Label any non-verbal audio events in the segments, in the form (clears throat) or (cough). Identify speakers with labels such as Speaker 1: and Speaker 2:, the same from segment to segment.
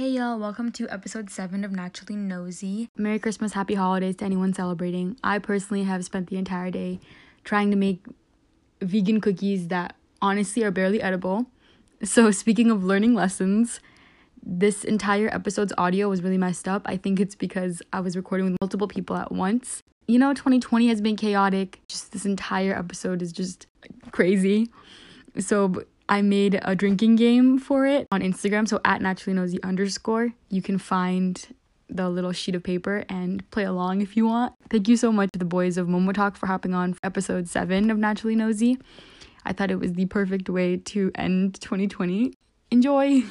Speaker 1: Hey y'all, welcome to episode 7 of Naturally Nosy. Merry Christmas, happy holidays to anyone celebrating. I personally have spent the entire day trying to make vegan cookies that honestly are barely edible. So, speaking of learning lessons, this entire episode's audio was really messed up. I think it's because I was recording with multiple people at once. You know, 2020 has been chaotic. Just this entire episode is just crazy. So, I made a drinking game for it on Instagram. So at naturally nosy underscore, you can find the little sheet of paper and play along if you want. Thank you so much to the boys of Momo Talk for hopping on for episode seven of Naturally Nosy. I thought it was the perfect way to end 2020. Enjoy!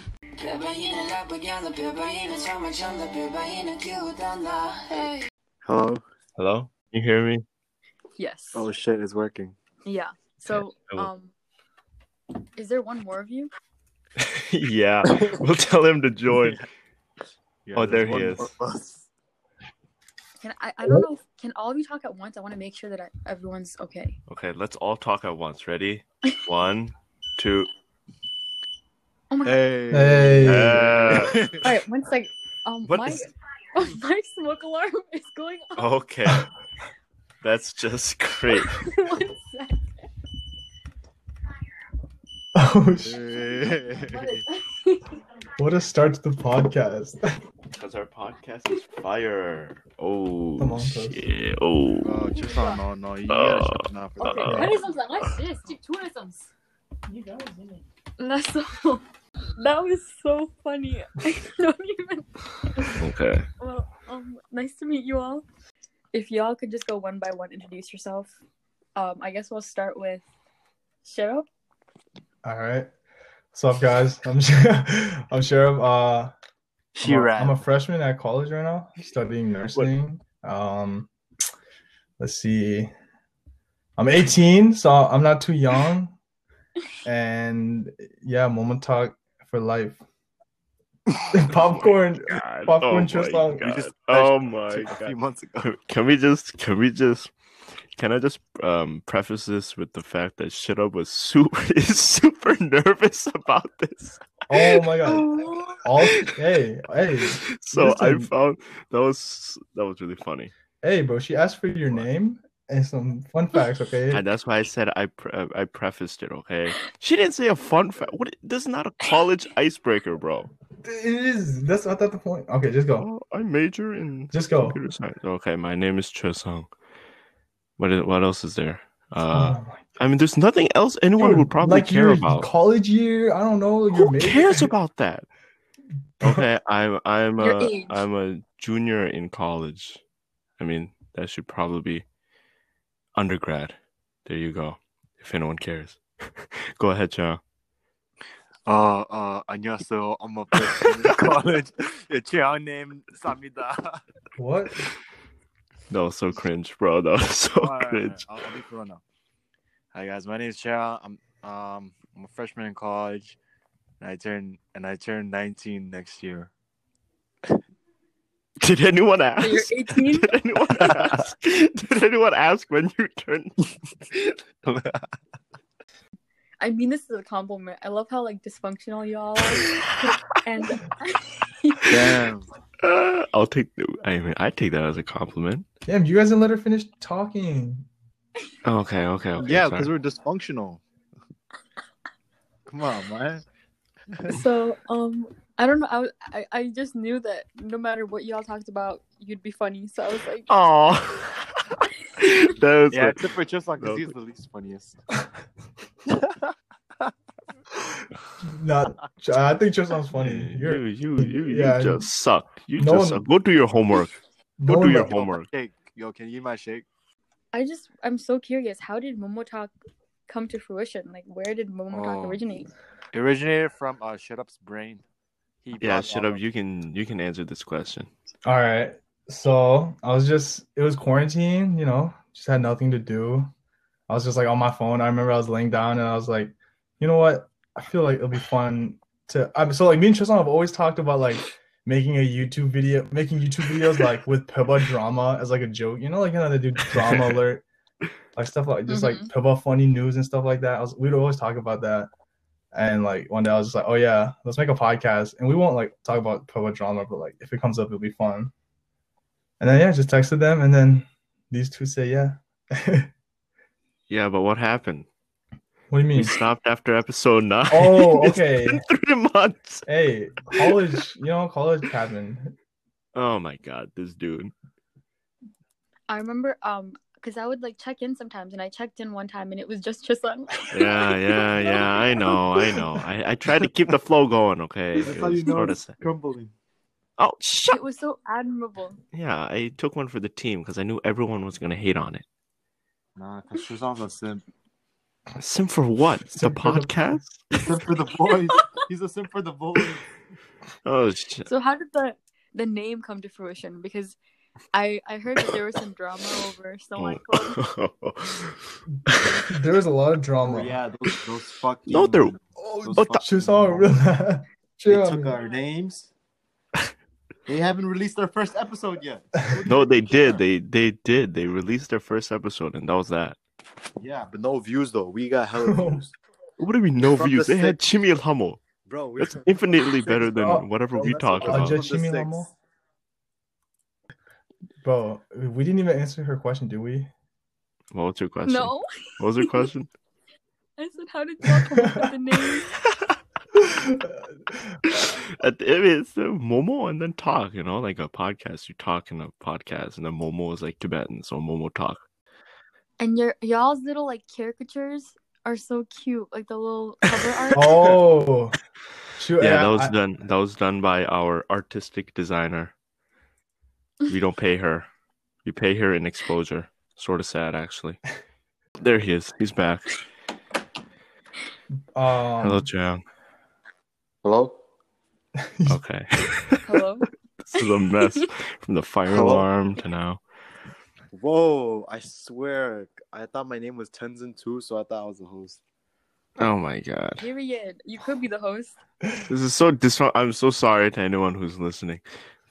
Speaker 2: Hello.
Speaker 3: Hello? You hear me?
Speaker 1: Yes.
Speaker 2: Oh shit, it's working.
Speaker 1: Yeah. So,
Speaker 3: Okay.
Speaker 1: um, is there one more of you? (laughs)
Speaker 3: yeah. We'll tell him to join. (laughs)
Speaker 2: Yeah,
Speaker 3: Oh, there he is.
Speaker 2: more of us.
Speaker 1: Can I? I don't know. If, can all of you talk at once? I want to make sure that I, everyone's okay.
Speaker 3: Okay, let's all talk at once. Ready? (laughs) One, two.
Speaker 1: Oh my god!
Speaker 2: Hey.
Speaker 4: Hey.
Speaker 3: Uh,
Speaker 1: All right, one sec. Um,
Speaker 3: What
Speaker 1: my
Speaker 3: is-
Speaker 1: my smoke alarm is going off.
Speaker 3: okay. That's just great.
Speaker 1: one sec.
Speaker 4: Oh, sh-
Speaker 1: What
Speaker 2: Hey.
Speaker 1: is-
Speaker 4: what a start to the podcast.
Speaker 3: Because our podcast is fire. Oh,
Speaker 4: Come on, Toast.
Speaker 3: shit. Oh.
Speaker 2: 어, 죄송, 너, 너 이해할
Speaker 3: 어.
Speaker 2: 수 없나?
Speaker 1: Okay,
Speaker 3: Uh-uh.
Speaker 1: that is something. I just stick to it. You guys in it. That's so. That was so funny. (laughs) I don't even.
Speaker 3: Okay.
Speaker 1: Well, um, nice to meet you all. If y'all could just go one by one, introduce yourself. Um, I guess we'll start with Cheryl.
Speaker 4: All right. What's up, guys? I'm (laughs) Sh- I'm Sheriff. Uh,
Speaker 2: She
Speaker 4: I'm a,
Speaker 2: ran.
Speaker 4: I'm a freshman at college right now, studying nursing. Um, let's see. I'm 18, so I'm not too young. And yeah, moment talk for life. (laughs) Popcorn.
Speaker 3: God.
Speaker 4: Popcorn
Speaker 3: oh
Speaker 4: Tristan.
Speaker 3: my
Speaker 2: just-
Speaker 3: oh my
Speaker 2: a few months ago.
Speaker 3: Can we just can we just can I just um preface this with the fact that Up was super (laughs) is super nervous about this.
Speaker 4: Oh my god. (laughs) All hey, hey,
Speaker 3: So I found that was that was really funny.
Speaker 4: hey, bro. She asked for your name and some fun facts, okay?
Speaker 3: And that's why I said I pre- uh, I prefaced it, okay? She didn't say a fun fact. What this is not a college icebreaker, bro.
Speaker 4: It is. That's not that the point. Okay, just go.
Speaker 3: Oh, I major in
Speaker 4: Just go.
Speaker 3: computer science. Okay, my name is Chesung. What is, what else is there? Uh
Speaker 4: Oh my
Speaker 3: I mean there's nothing else anyone
Speaker 4: Dude,
Speaker 3: would probably
Speaker 4: like
Speaker 3: care
Speaker 4: your
Speaker 3: about.
Speaker 4: college year. I don't know. Your
Speaker 3: Who
Speaker 4: major.
Speaker 3: cares about that? (laughs) Okay, I'm I'm
Speaker 1: Your
Speaker 3: a
Speaker 1: age.
Speaker 3: am a junior in college. I mean, that should probably be undergrad. There you go. If anyone cares. (laughs) go ahead, John.
Speaker 2: 어, 어, 안녕하세요. I'm a freshman in (laughs) college. 예, 최양님 쌉니다.
Speaker 4: What?
Speaker 3: That was so cringe, bro. That was (laughs) so
Speaker 2: Alright,
Speaker 3: cringe.
Speaker 2: I'll, I'll be cool now. Hi guys, my name is Cheryl. I'm um I'm a freshman in college, and I turn and I turn 19 next year. (laughs) (laughs)
Speaker 3: Did anyone ask?
Speaker 1: You're 18.
Speaker 3: Did anyone ask? Did anyone ask when you turned?
Speaker 1: I mean this is a compliment. I love how like dysfunctional y'all are. and
Speaker 2: Damn.
Speaker 3: Uh, (laughs) I'll take. I mean, I take that as a compliment.
Speaker 4: Damn, you guys didn't let her finish talking.
Speaker 3: Okay, okay, okay.
Speaker 2: yeah, because we're dysfunctional. Come on, man. (laughs)
Speaker 1: so um I don't know. I, was- I I just knew that no matter what y'all talked about, you'd be funny. So I was like,
Speaker 3: Oh, (laughs) that was
Speaker 2: Yeah,
Speaker 3: like,
Speaker 2: except for just like,
Speaker 3: No.
Speaker 2: because he's the least funniest.
Speaker 4: Not. I think Tristan's funny.
Speaker 3: you,
Speaker 4: You're
Speaker 3: you, you, you
Speaker 4: yeah.
Speaker 3: just suck. You
Speaker 4: No
Speaker 3: just
Speaker 4: one-
Speaker 3: suck. Go do your homework.
Speaker 4: no
Speaker 3: Go do your homework.
Speaker 2: Shake. Yo, can you eat my shake?
Speaker 1: I just I'm so curious. How did Momo Talk come to fruition? Like, where did Momo Talk
Speaker 2: Oh.
Speaker 1: originate?
Speaker 2: It originated from uh, Shut Up's brain. He
Speaker 3: Yeah, shut up. You can you can answer this question.
Speaker 4: All right. So I was just. It was quarantine. You know, just had nothing to do. I was just like on my phone. I remember I was laying down and I was like, you know what? I feel like it'll be fun to. I'm so like me and Tristan have always talked about like making a YouTube video, making YouTube videos like with Piba drama as like a joke. You know, like you know they do drama (laughs) alert, like stuff like just like
Speaker 1: Mhm.
Speaker 4: Piba funny news and stuff like that. I was we'd always talk about that, And like one day I was just like, oh yeah, let's make a podcast, and we won't like talk about pro drama, but like if it comes up, it'll be fun. And then yeah, just texted them, and then these two say yeah. (laughs)
Speaker 3: Yeah, but what happened?
Speaker 4: Do you
Speaker 3: We
Speaker 4: mean?
Speaker 3: stopped after episode nine.
Speaker 4: Oh, (laughs)
Speaker 3: It's
Speaker 4: okay.
Speaker 3: been three months.
Speaker 4: Hey, college, you know, college happened.
Speaker 3: Oh my god, this dude.
Speaker 1: I remember um because I would like check in sometimes and I checked in one time and it was just Tristan.
Speaker 3: Yeah, yeah, yeah. I know, I know. I, I tried to keep the flow going. Okay,
Speaker 2: That's how you know
Speaker 3: sorta
Speaker 2: it's
Speaker 3: sad.
Speaker 2: crumbling.
Speaker 3: Oh, shut.
Speaker 1: It was so admirable.
Speaker 3: Yeah, I took one for the team because I knew everyone was gonna hate on it.
Speaker 2: Nah, cause Shazam's a simp.
Speaker 3: Sim for what? The (laughs)
Speaker 4: Sim for the-
Speaker 3: podcast?
Speaker 2: Simp for the boys. He's a simp for the boys.
Speaker 3: Oh shit.
Speaker 1: So how did the the name come to fruition? Because I I heard that there was some drama over Snow White Club.
Speaker 4: There was a lot of
Speaker 2: Oh
Speaker 4: drama.
Speaker 2: yeah, those those fucking.
Speaker 3: No, there-
Speaker 4: Oh,
Speaker 2: those
Speaker 3: but the-
Speaker 2: fucking
Speaker 4: she (laughs) real.
Speaker 2: They took our names. They haven't released their first episode yet. (laughs)
Speaker 3: no, they did. They they did. They released their first episode, and that was that.
Speaker 2: Yeah, but no views though. We got hella (laughs) views,
Speaker 3: What do we know
Speaker 2: From
Speaker 3: views?
Speaker 2: the
Speaker 3: They had
Speaker 2: six-
Speaker 3: Chimmy and Hummel.
Speaker 2: bro. We
Speaker 3: That's infinitely better than
Speaker 4: Oh,
Speaker 3: whatever
Speaker 2: bro,
Speaker 3: we
Speaker 2: that's
Speaker 3: talked about.
Speaker 2: from
Speaker 4: just
Speaker 2: the
Speaker 4: Chimmy
Speaker 2: six.
Speaker 4: Bro, we didn't even answer her question, did we?
Speaker 3: What was your question?
Speaker 1: No,
Speaker 3: What was your question? (laughs) (laughs)
Speaker 1: I said how did y'all come up with the name?
Speaker 3: At the, I mean, it's Momo and then talk, you know, like a podcast. You talk in a podcast, and then Momo is like Tibetan, so Momo talk.
Speaker 1: And your y'all's little like caricatures are so cute, like the little (laughs) cover art.
Speaker 4: oh, shoot.
Speaker 3: Yeah,
Speaker 4: I-
Speaker 3: that was
Speaker 4: I-
Speaker 3: done. That was done by our artistic designer. We don't pay her. We pay her in exposure. Sort of sad, actually. (laughs) There he is. He's back.
Speaker 4: um,
Speaker 3: Hello, Jang.
Speaker 2: Hello. (laughs)
Speaker 3: Okay.
Speaker 1: Hello.
Speaker 3: this is a mess from the fire
Speaker 2: Hello?
Speaker 3: alarm to now.
Speaker 2: Whoa! I swear, I thought my name was Tenzin too, so I thought I was the host.
Speaker 3: Oh my god.
Speaker 1: Period. You could be the host.
Speaker 3: This is so dis. I'm so sorry to anyone who's listening.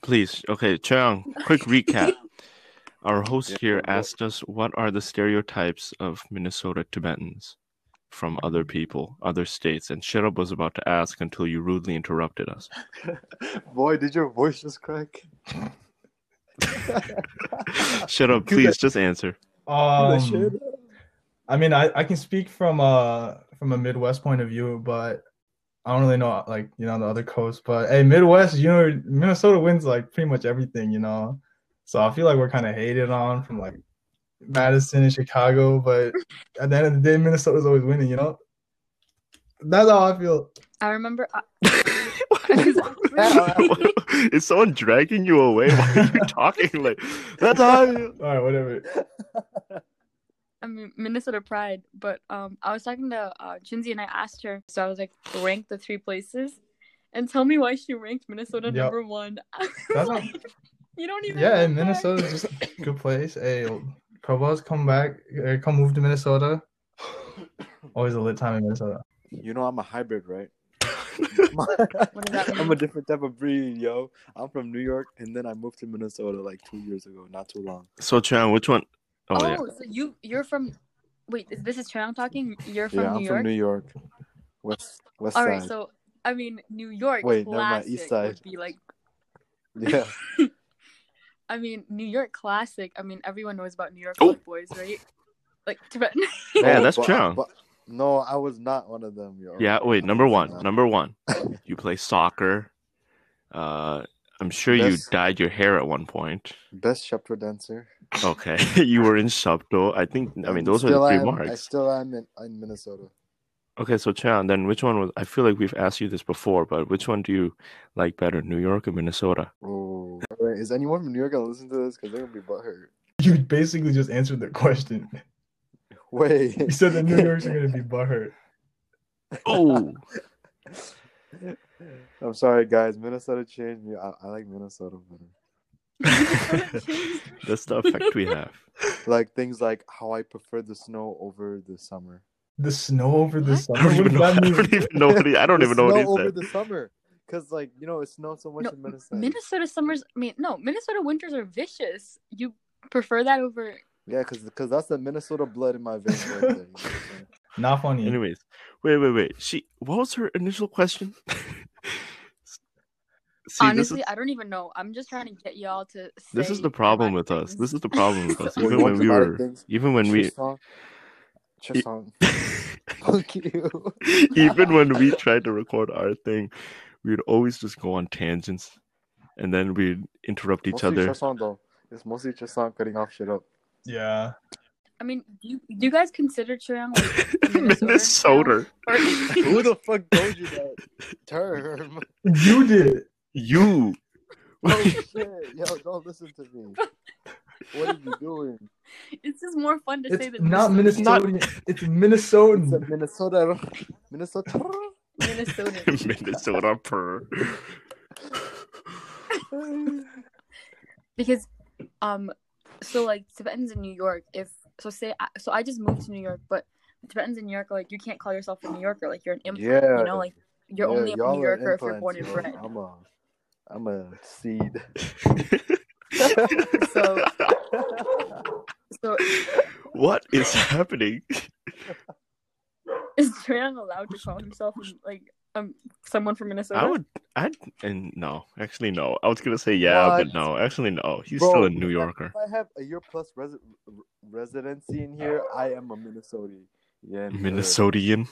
Speaker 3: Please, okay, Chang, quick recap. (laughs) Our host
Speaker 2: Yeah,
Speaker 3: here
Speaker 2: what-
Speaker 3: asked us what are the stereotypes of Minnesota Tibetans from other people, other states, and Shirab was about to ask until you rudely interrupted us. (laughs)
Speaker 2: Boy, did your voice just crack? (laughs)
Speaker 3: Shut up, please, just answer.
Speaker 4: um, I mean, I, I can speak from uh from a Midwest point of view, but I don't really know like you know the other coast. But hey, Midwest, you know, Minnesota wins like pretty much everything, you know. So I feel like we're kind of hated on from like Madison and Chicago, but at the end of the day, Minnesota's always winning, you know. That's how I feel.
Speaker 1: I remember. uh, (laughs) (laughs)
Speaker 3: Is someone dragging you away? Why are you (laughs) talking like that's how I feel.
Speaker 4: All right, whatever.
Speaker 1: I mean Minnesota Pride, but um, I was talking to uh, Jinsey and I asked her, so I was like, rank the three places, and tell me why she ranked Minnesota
Speaker 4: Yep.
Speaker 1: number one.
Speaker 4: That's
Speaker 1: like, you don't even.
Speaker 4: Yeah,
Speaker 1: know
Speaker 4: and. Minnesota's just a good place. Hey, Provost, come back, uh, come move to Minnesota. Always a lit time in Minnesota.
Speaker 2: You know I'm a hybrid, right?
Speaker 1: What
Speaker 2: I'm a different type of breed, yo. I'm from New York, and then I moved to Minnesota like two years ago, not too long.
Speaker 3: So Chan, which one? Oh,
Speaker 1: Oh,
Speaker 3: yeah.
Speaker 1: so you you're from. Wait, is- this is Trang talking. You're from
Speaker 2: yeah,
Speaker 1: New
Speaker 2: I'm
Speaker 1: York.
Speaker 2: from New York, west west
Speaker 1: All
Speaker 2: side.
Speaker 1: right, so I mean New York.
Speaker 2: Wait, no, mind,
Speaker 1: classic
Speaker 2: east side.
Speaker 1: would be like. (laughs)
Speaker 2: yeah, (laughs)
Speaker 1: I mean New York classic. I mean everyone knows about New York
Speaker 3: Oh.
Speaker 1: boys, right? Like Tibetan. (laughs)
Speaker 3: Yeah,
Speaker 2: No,
Speaker 3: that's
Speaker 2: but-
Speaker 3: true.
Speaker 2: But- no, I was not one of them, yo.
Speaker 3: Yeah, wait, number one.
Speaker 2: not.
Speaker 3: Number one. (laughs) You play soccer. Uh I'm sure you dyed your hair at one point.
Speaker 2: Best shepherd dancer.
Speaker 3: Okay. (laughs) you were in Shapto. I think I mean
Speaker 2: And
Speaker 3: those are the
Speaker 2: still
Speaker 3: three
Speaker 2: am- I still am in, in Minnesota.
Speaker 3: Okay, so Chan, then which one was I feel like we've asked you this before, but which one do you like better, New York or Minnesota?
Speaker 2: Oh, wait, is anyone from New York gonna listen to this? Because they're gonna be butthurt.
Speaker 4: You basically just answered the question. (laughs)
Speaker 2: Wait,
Speaker 4: You said the New York's are gonna be butthurt.
Speaker 3: Oh (laughs)
Speaker 2: I'm sorry, guys. Minnesota changed me. I, I like Minnesota better.
Speaker 3: That's (laughs) the effect we have.
Speaker 2: Like things like how I prefer the snow over the summer.
Speaker 4: The snow over the summer.
Speaker 3: I don't even
Speaker 4: does
Speaker 3: know. I don't even know what he, I don't
Speaker 2: The
Speaker 3: even know what he
Speaker 2: over
Speaker 3: said.
Speaker 2: the summer. Cause like you know it snowed so much
Speaker 1: No,
Speaker 2: in Minnesota.
Speaker 1: Minnesota summers. I mean, no, Minnesota winters are vicious. You prefer that over?
Speaker 2: Yeah, cause, cause that's the Minnesota blood in my veins right there. You know what I'm saying? (laughs)
Speaker 4: Not funny.
Speaker 3: Anyways, Wait, wait, wait. She. What was her initial question? (laughs) See,
Speaker 1: Honestly,
Speaker 3: is,
Speaker 1: I don't even know. I'm just trying to get y'all to.
Speaker 3: this is the problem with
Speaker 1: dramatic
Speaker 3: us. This is the problem with (laughs) us. Even when we were,
Speaker 2: things?
Speaker 3: even when we,
Speaker 2: Chisong.
Speaker 3: E-
Speaker 2: Fuck you.
Speaker 3: even when we tried to record our thing, we'd always just go on tangents, and then we'd interrupt each
Speaker 2: mostly
Speaker 3: other.
Speaker 2: Chisong though. It's mostly Chisong cutting off shit up.
Speaker 4: Yeah.
Speaker 1: I mean, do you, do you guys consider Treon like (laughs) Minnesota?
Speaker 3: Minnesota.
Speaker 1: Or- (laughs)
Speaker 2: Who the fuck told you that term?
Speaker 4: You did.
Speaker 3: You. (laughs)
Speaker 2: Oh shit! Yo, don't listen to me. What are you doing?
Speaker 1: it's just more fun to say
Speaker 4: It's
Speaker 1: than
Speaker 4: not
Speaker 1: Minnesota.
Speaker 4: Minnesotan. It's
Speaker 2: It's. Minnesota. Minnesota.
Speaker 1: Minnesota.
Speaker 3: Minnesota per.
Speaker 1: because um so like tibetans in new york if so say I, so i just moved to new york but tibetans in new york like you can't call yourself a new yorker like you're an implant
Speaker 2: Yeah.
Speaker 1: you know like you're
Speaker 2: Yeah,
Speaker 1: only a new yorker if you're born and
Speaker 2: implants, yo.
Speaker 1: bred
Speaker 2: I'm a, I'm a seed. (laughs)
Speaker 1: so so
Speaker 3: what is happening? (laughs)
Speaker 1: is Trayon allowed to call himself like um someone from minnesota
Speaker 3: I would, I'd, and no, actually no. I was gonna say yeah,
Speaker 2: What?
Speaker 3: but no, actually no. He's
Speaker 2: Bro,
Speaker 3: still a New Yorker.
Speaker 2: If I have a year plus resi- residency in here, I am a Minnesotan. Yeah, in the hood.
Speaker 3: Minnesotian.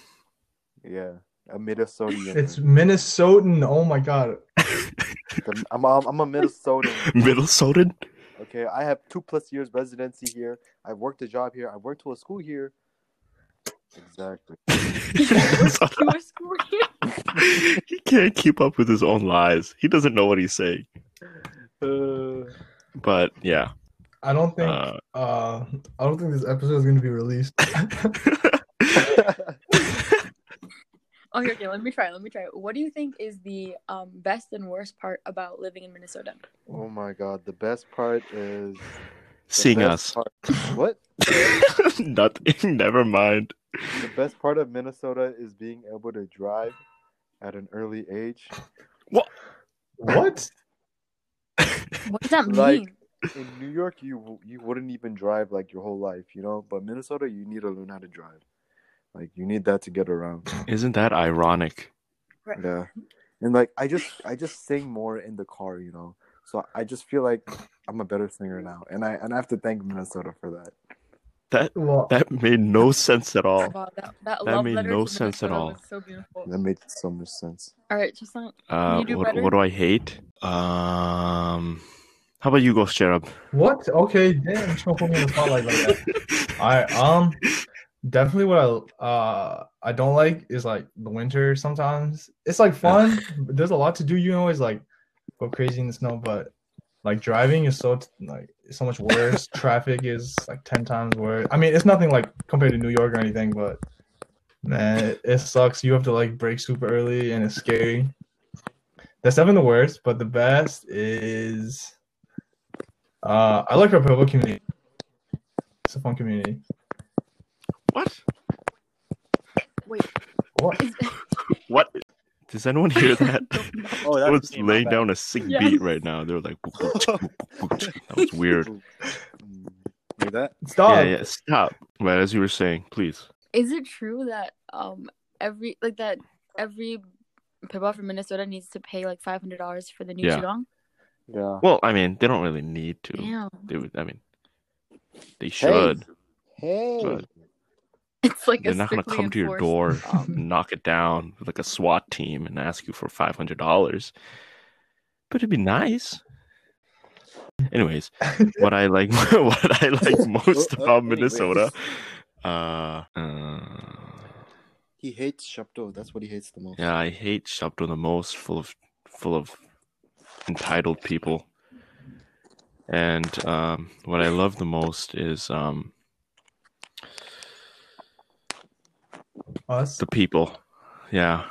Speaker 2: Yeah, a Minnesotan.
Speaker 4: It's Minnesotan. Oh my god.
Speaker 2: The- I'm, I'm, I'm a Minnesotan. (laughs)
Speaker 3: Minnesotan.
Speaker 2: Okay, I have two plus years residency here. I worked a job here. I worked to a school here. Exactly. (laughs) (laughs)
Speaker 1: to a school here.
Speaker 3: He can't keep up with his own lies. He doesn't know what he's saying.
Speaker 2: Uh,
Speaker 3: But yeah.
Speaker 4: I don't think.
Speaker 3: Uh,
Speaker 4: Uh, I don't think this episode is gonna be released. (laughs)
Speaker 1: okay okay let me try let me try what do you think is the um best and worst part about living in minnesota
Speaker 2: oh my god, the best part is
Speaker 3: seeing us.
Speaker 2: part- what? (laughs)
Speaker 3: Nothing. Never mind.
Speaker 2: The best part of Minnesota is being able to drive at an early age.
Speaker 4: what?
Speaker 1: what (laughs) what does that mean?
Speaker 2: Like-
Speaker 1: mean
Speaker 2: In New York, you you wouldn't even drive like your whole life, you know. But Minnesota, you need to learn how to drive. Like you need that to get around.
Speaker 3: Isn't that ironic?
Speaker 2: Yeah, and like I just I just sing more in the car, you know. So I just feel like I'm a better singer now, and I and I have to thank Minnesota for that.
Speaker 3: That
Speaker 4: Well,
Speaker 3: that made no (laughs) sense at all.
Speaker 1: wow that, that,
Speaker 3: That made no sense at all.
Speaker 1: so
Speaker 2: That made so much sense.
Speaker 1: all right just like
Speaker 3: Uh,
Speaker 1: you do
Speaker 3: what,
Speaker 1: better?
Speaker 3: what do I hate? Um, how about you go, Sherab?
Speaker 4: what? Okay, damn, just gonna put me in the spotlight like that. (laughs) I um, definitely what I uh I don't like is like the winter. Sometimes it's like fun. (laughs) There's a lot to do. You can always like go crazy in the snow, but like driving is so like so much worse. (laughs) Traffic is like ten times worse. I mean, it's nothing like compared to New York or anything, but man, it, it sucks. You have to like brake super early, and it's scary. That's definitely the worst, but the best is uh I like our Pueblo community. It's a fun community.
Speaker 3: What?
Speaker 1: wait
Speaker 4: What?
Speaker 1: is,
Speaker 3: What? Does anyone hear that? (laughs)
Speaker 2: Oh, that's
Speaker 3: Someone's
Speaker 2: me, my
Speaker 3: laying down a sick
Speaker 1: Yes.
Speaker 3: beat right now. They're like, "Boop, boop, chick, boop, boop, boop, chick." that was weird.
Speaker 2: Mm, Hear that?
Speaker 4: Stop.
Speaker 3: Yeah, yeah. Stop. But as you were saying, please.
Speaker 1: is it true that um every like that every people from minnesota needs to pay like $500 for the new
Speaker 3: Yeah.
Speaker 1: qigong
Speaker 2: Yeah.
Speaker 3: Well, I mean, they don't really need to.
Speaker 1: damn
Speaker 3: They would. I mean, they should.
Speaker 2: Hey.
Speaker 3: But (laughs)
Speaker 1: it's like
Speaker 3: they're
Speaker 1: a
Speaker 3: not gonna come to your door, (laughs) knock it down with like a SWAT team, and ask you for five hundred dollars. But it'd be nice. Anyways, (laughs) what I like, what I like most
Speaker 2: Uh,
Speaker 3: about. Minnesota, uh, uh,
Speaker 2: He hates Shapto. That's what he hates the most.
Speaker 3: yeah, I hate Shapto the most. Full of, full of entitled people. And um, what I love the most is um,
Speaker 4: Us.
Speaker 3: the people. Yeah,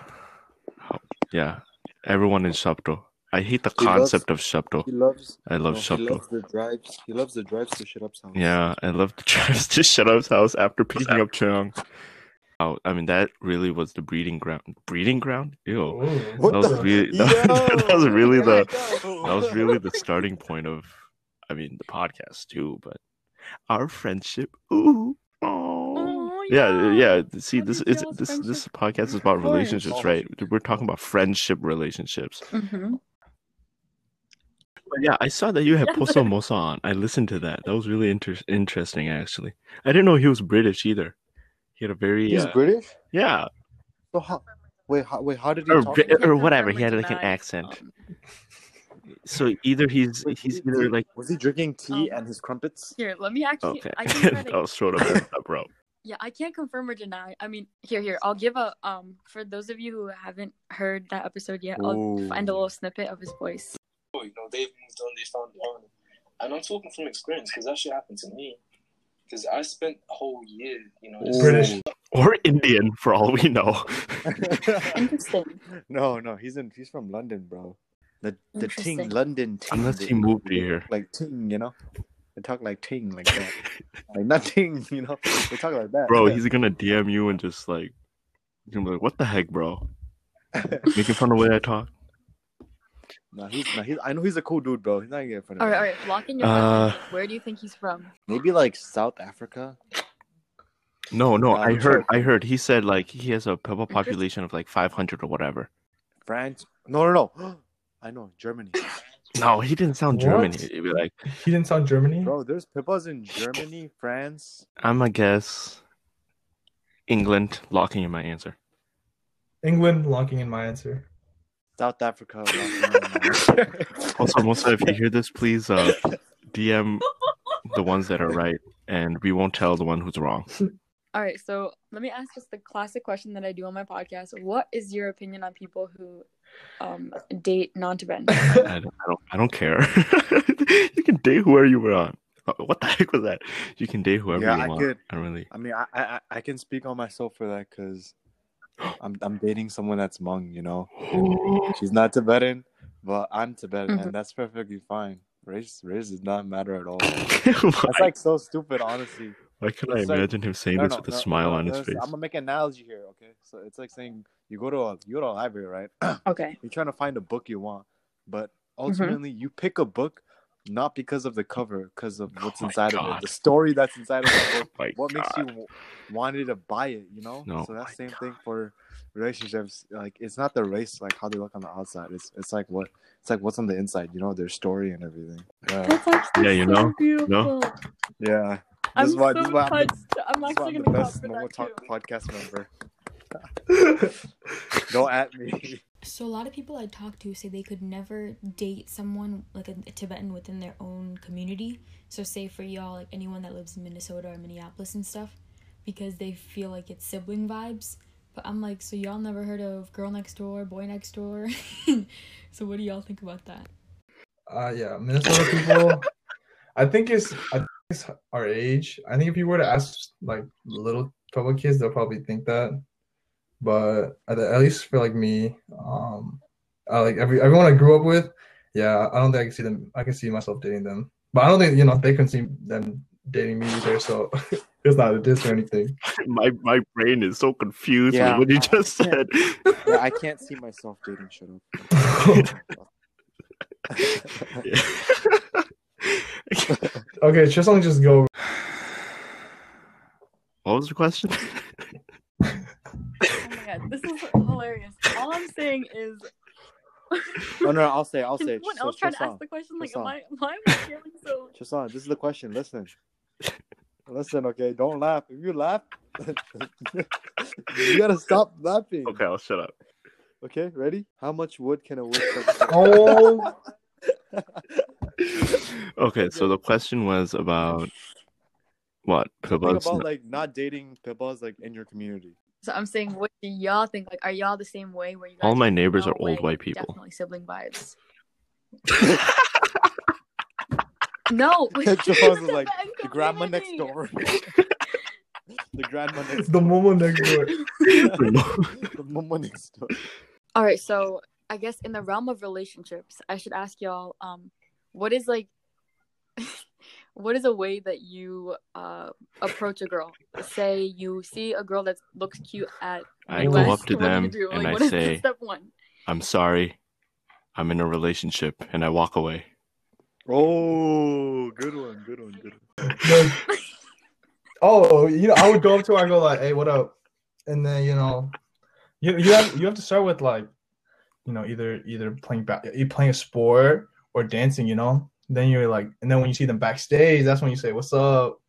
Speaker 3: yeah. Everyone in Shapto. I hate the
Speaker 2: He loves-
Speaker 3: concept of Shapto.
Speaker 2: He loves.
Speaker 3: I love
Speaker 2: no, he
Speaker 3: Shapto.
Speaker 2: loves the drives. He loves the drives to shut up sound.
Speaker 3: Yeah, I love the (laughs) drives to shut up's house after picking up Chung. Oh, I mean that really was the breeding ground. Breeding ground? Ew.
Speaker 4: Ooh.
Speaker 3: That was
Speaker 2: the-
Speaker 3: really (laughs) that,
Speaker 2: Yo!
Speaker 3: was really the that was really the (laughs) starting point of I mean the podcast too, but our friendship. Ooh. Oh. Yeah, yeah. See,
Speaker 1: How
Speaker 3: this is this
Speaker 1: friendship?
Speaker 3: this podcast is about relationships, right? We're talking about friendship relationships.
Speaker 1: Mm-hmm.
Speaker 3: But yeah, I saw that you had
Speaker 1: Yeah,
Speaker 3: Poso Mosa on. I listened to that. That was really inter- interesting, actually. I didn't know he was British either. He had a very
Speaker 2: He's
Speaker 3: uh,
Speaker 2: British.
Speaker 3: yeah,
Speaker 2: So how? Wait, how, wait. How did he
Speaker 3: or,
Speaker 2: talk?
Speaker 3: Bri- or whatever. He had like an accent.
Speaker 1: um,
Speaker 3: So either he's
Speaker 2: Wait,
Speaker 3: he's either like
Speaker 2: Was he drinking tea
Speaker 1: Um,
Speaker 2: and his crumpets?
Speaker 1: Here, let me actually.
Speaker 3: okay,
Speaker 1: I can try (laughs)
Speaker 3: that
Speaker 1: to,
Speaker 3: was sort of (laughs) messed up, bro.
Speaker 1: Yeah, I can't confirm or deny. I mean, here, here. I'll give a um for those of you who haven't heard that episode yet. I'll find a little snippet of his voice.
Speaker 5: Oh, you know, they've moved on, they found their own. And I'm talking from experience because that shit happened to me. Because I spent a whole year, you know, just
Speaker 4: British.
Speaker 3: Or Indian, for all we know. (laughs)
Speaker 1: Interesting.
Speaker 2: no, no, he's in. He's from London, bro. The the ting London ting.
Speaker 3: Unless
Speaker 2: they-
Speaker 3: he moved here.
Speaker 2: like ting, you know. They talk like ting, like that. like not ting, (laughs) you know. They talk like that.
Speaker 3: Bro, he's gonna DM you and just like, you're gonna be like, what the heck, bro? (laughs) Making fun of the way I talk.
Speaker 2: no, he's no, he's. I know he's a cool dude, bro. He's not getting fun of
Speaker 1: All right, all right. Lock in your
Speaker 3: Uh,
Speaker 1: preferences. Where do you think he's from?
Speaker 2: Maybe like South Africa.
Speaker 3: No, no,
Speaker 2: Uh,
Speaker 3: I
Speaker 2: I'm
Speaker 3: heard, I heard. He said like he has a people population of like 500 or whatever.
Speaker 2: France. No, no, no. (gasps) I know Germany,
Speaker 3: No, he didn't sound
Speaker 4: What?
Speaker 3: He'd be like,
Speaker 4: He didn't sound Germany.
Speaker 2: bro. There's Pippas in Germany, France.
Speaker 3: I'm a guess. England, locking in my answer.
Speaker 4: England locking in my answer.
Speaker 2: South Africa. (laughs)
Speaker 3: Also, Musa, if you hear this, please uh, DM the ones that are right, and we won't tell the one who's wrong.
Speaker 1: All right, so let me ask just the classic question that I do on my podcast. What is your opinion on people who um, date non-Tibetans? (laughs)
Speaker 3: I don't, I don't, I don't care. (laughs) you can date whoever you want. Uh, What the heck was that? You can date whoever
Speaker 2: Yeah,
Speaker 3: you
Speaker 2: I
Speaker 3: want.
Speaker 2: could.
Speaker 3: I really.
Speaker 2: I mean, I, I I can speak on myself for that because (gasps) I'm I'm dating someone that's Hmong. You know, (gasps) she's not Tibetan, but I'm Tibetan,
Speaker 1: Mhm.
Speaker 2: and that's perfectly fine. Race race does not matter at all. (laughs) That's like so stupid, honestly.
Speaker 3: Why can I
Speaker 2: it's like-
Speaker 3: imagine him saying
Speaker 2: No,
Speaker 3: this
Speaker 2: no,
Speaker 3: with a
Speaker 2: no,
Speaker 3: smile
Speaker 2: no,
Speaker 3: on his face?
Speaker 2: I'm gonna make an analogy here, okay? So it's like saying you go to a you go to a library, right? (clears throat)
Speaker 1: Okay.
Speaker 2: You're trying to find a book you want, but
Speaker 3: Mm-hmm.
Speaker 2: ultimately you pick a book not because of the cover, because of what's
Speaker 3: Oh my
Speaker 2: inside of it, the story that's inside of the (laughs) book.
Speaker 3: My
Speaker 2: what makes you wanted to buy it? You know.
Speaker 3: No,
Speaker 2: so
Speaker 3: my
Speaker 2: that's the same thing for relationships. Like it's not the race, like how they look on the outside. It's it's like what it's like what's on the inside. You know, their story and everything. Yeah.
Speaker 1: That's actually
Speaker 3: Yeah, you
Speaker 1: so
Speaker 3: know?
Speaker 1: beautiful.
Speaker 2: yeah.
Speaker 1: I'm
Speaker 2: This is why.
Speaker 1: so
Speaker 2: This is why I'm the,
Speaker 1: touched. I'm
Speaker 2: this why
Speaker 1: actually
Speaker 2: I'm the
Speaker 1: gonna
Speaker 2: best
Speaker 1: clap
Speaker 2: Momo Talk
Speaker 1: too.
Speaker 2: podcast member. (laughs) Don't at me.
Speaker 6: So a lot of people I talk to say they could never date someone like a, a Tibetan within their own community. So say for y'all, like anyone that lives in Minnesota or Minneapolis and stuff, because they feel like it's sibling vibes. But I'm like, so y'all never heard of girl next door, boy next door? (laughs) so what do y'all think about that?
Speaker 4: Uh, yeah, Minnesota people. I think it's I think it's our age. I think if you were to ask like little public kids, they'll probably think that. But at, the- at least for like me, um, uh, like every everyone I grew up with, yeah, I don't think I can see them. I can see myself dating them, but I don't think you know they can see them dating me either. So (laughs) it's not a diss or anything. (laughs)
Speaker 3: my my brain is so confused
Speaker 2: Yeah,
Speaker 3: with what you
Speaker 2: I-
Speaker 3: just said. (laughs)
Speaker 2: Yeah, I can't see myself dating. Shut up. (laughs)
Speaker 4: okay, Chisong, just go.
Speaker 3: what was the question? (laughs)
Speaker 1: Oh my god, this is hilarious. All I'm saying is, (laughs)
Speaker 2: Oh no, no, I'll say, I'll
Speaker 1: can
Speaker 2: say.
Speaker 1: someone else try to ask the question? Like,
Speaker 2: Chisan.
Speaker 1: am I, why am I feeling so?
Speaker 2: Chisan, this is the question. Listen, listen. Okay, don't laugh. If you laugh, you gotta stop laughing.
Speaker 3: Okay, I'll shut up.
Speaker 2: Okay, ready? How much wood can a woodchuck chew?
Speaker 4: Oh, (laughs)
Speaker 3: Okay, so the question was about what?
Speaker 2: Think
Speaker 3: Pibas?
Speaker 2: about like not dating pibas like in your community.
Speaker 1: So I'm saying, what do y'all think? Like, are y'all the same way? Where you guys
Speaker 3: All my neighbors
Speaker 1: no
Speaker 3: are old
Speaker 1: way,
Speaker 3: white people.
Speaker 1: Definitely sibling vibes. (laughs) No, (laughs)
Speaker 2: Chisan's is like the grandma next door. the grandma next door.
Speaker 4: the
Speaker 2: door.
Speaker 4: Momo next door.
Speaker 2: the mama next door.
Speaker 1: All right, so I guess in the realm of relationships, I should ask y'all, um, what is like, (laughs) what is a way that you uh approach a girl? Say you see a girl that looks cute at
Speaker 3: I
Speaker 1: US,
Speaker 3: go up to
Speaker 1: what do
Speaker 3: them
Speaker 1: do?
Speaker 3: and
Speaker 1: Like,
Speaker 3: I say,
Speaker 1: step one?
Speaker 3: "I'm sorry. I'm in a relationship and I walk away.
Speaker 2: Oh, good one, good one, good one.
Speaker 4: No, (laughs) Oh, you know, I would go up to her. I go like, "Hey, what up?" And then you know, you you have you have to start with like, you know, either either playing back, you playing a sport or dancing. You know, then you're like, and then when you see them backstage, that's when you say, "What's up?"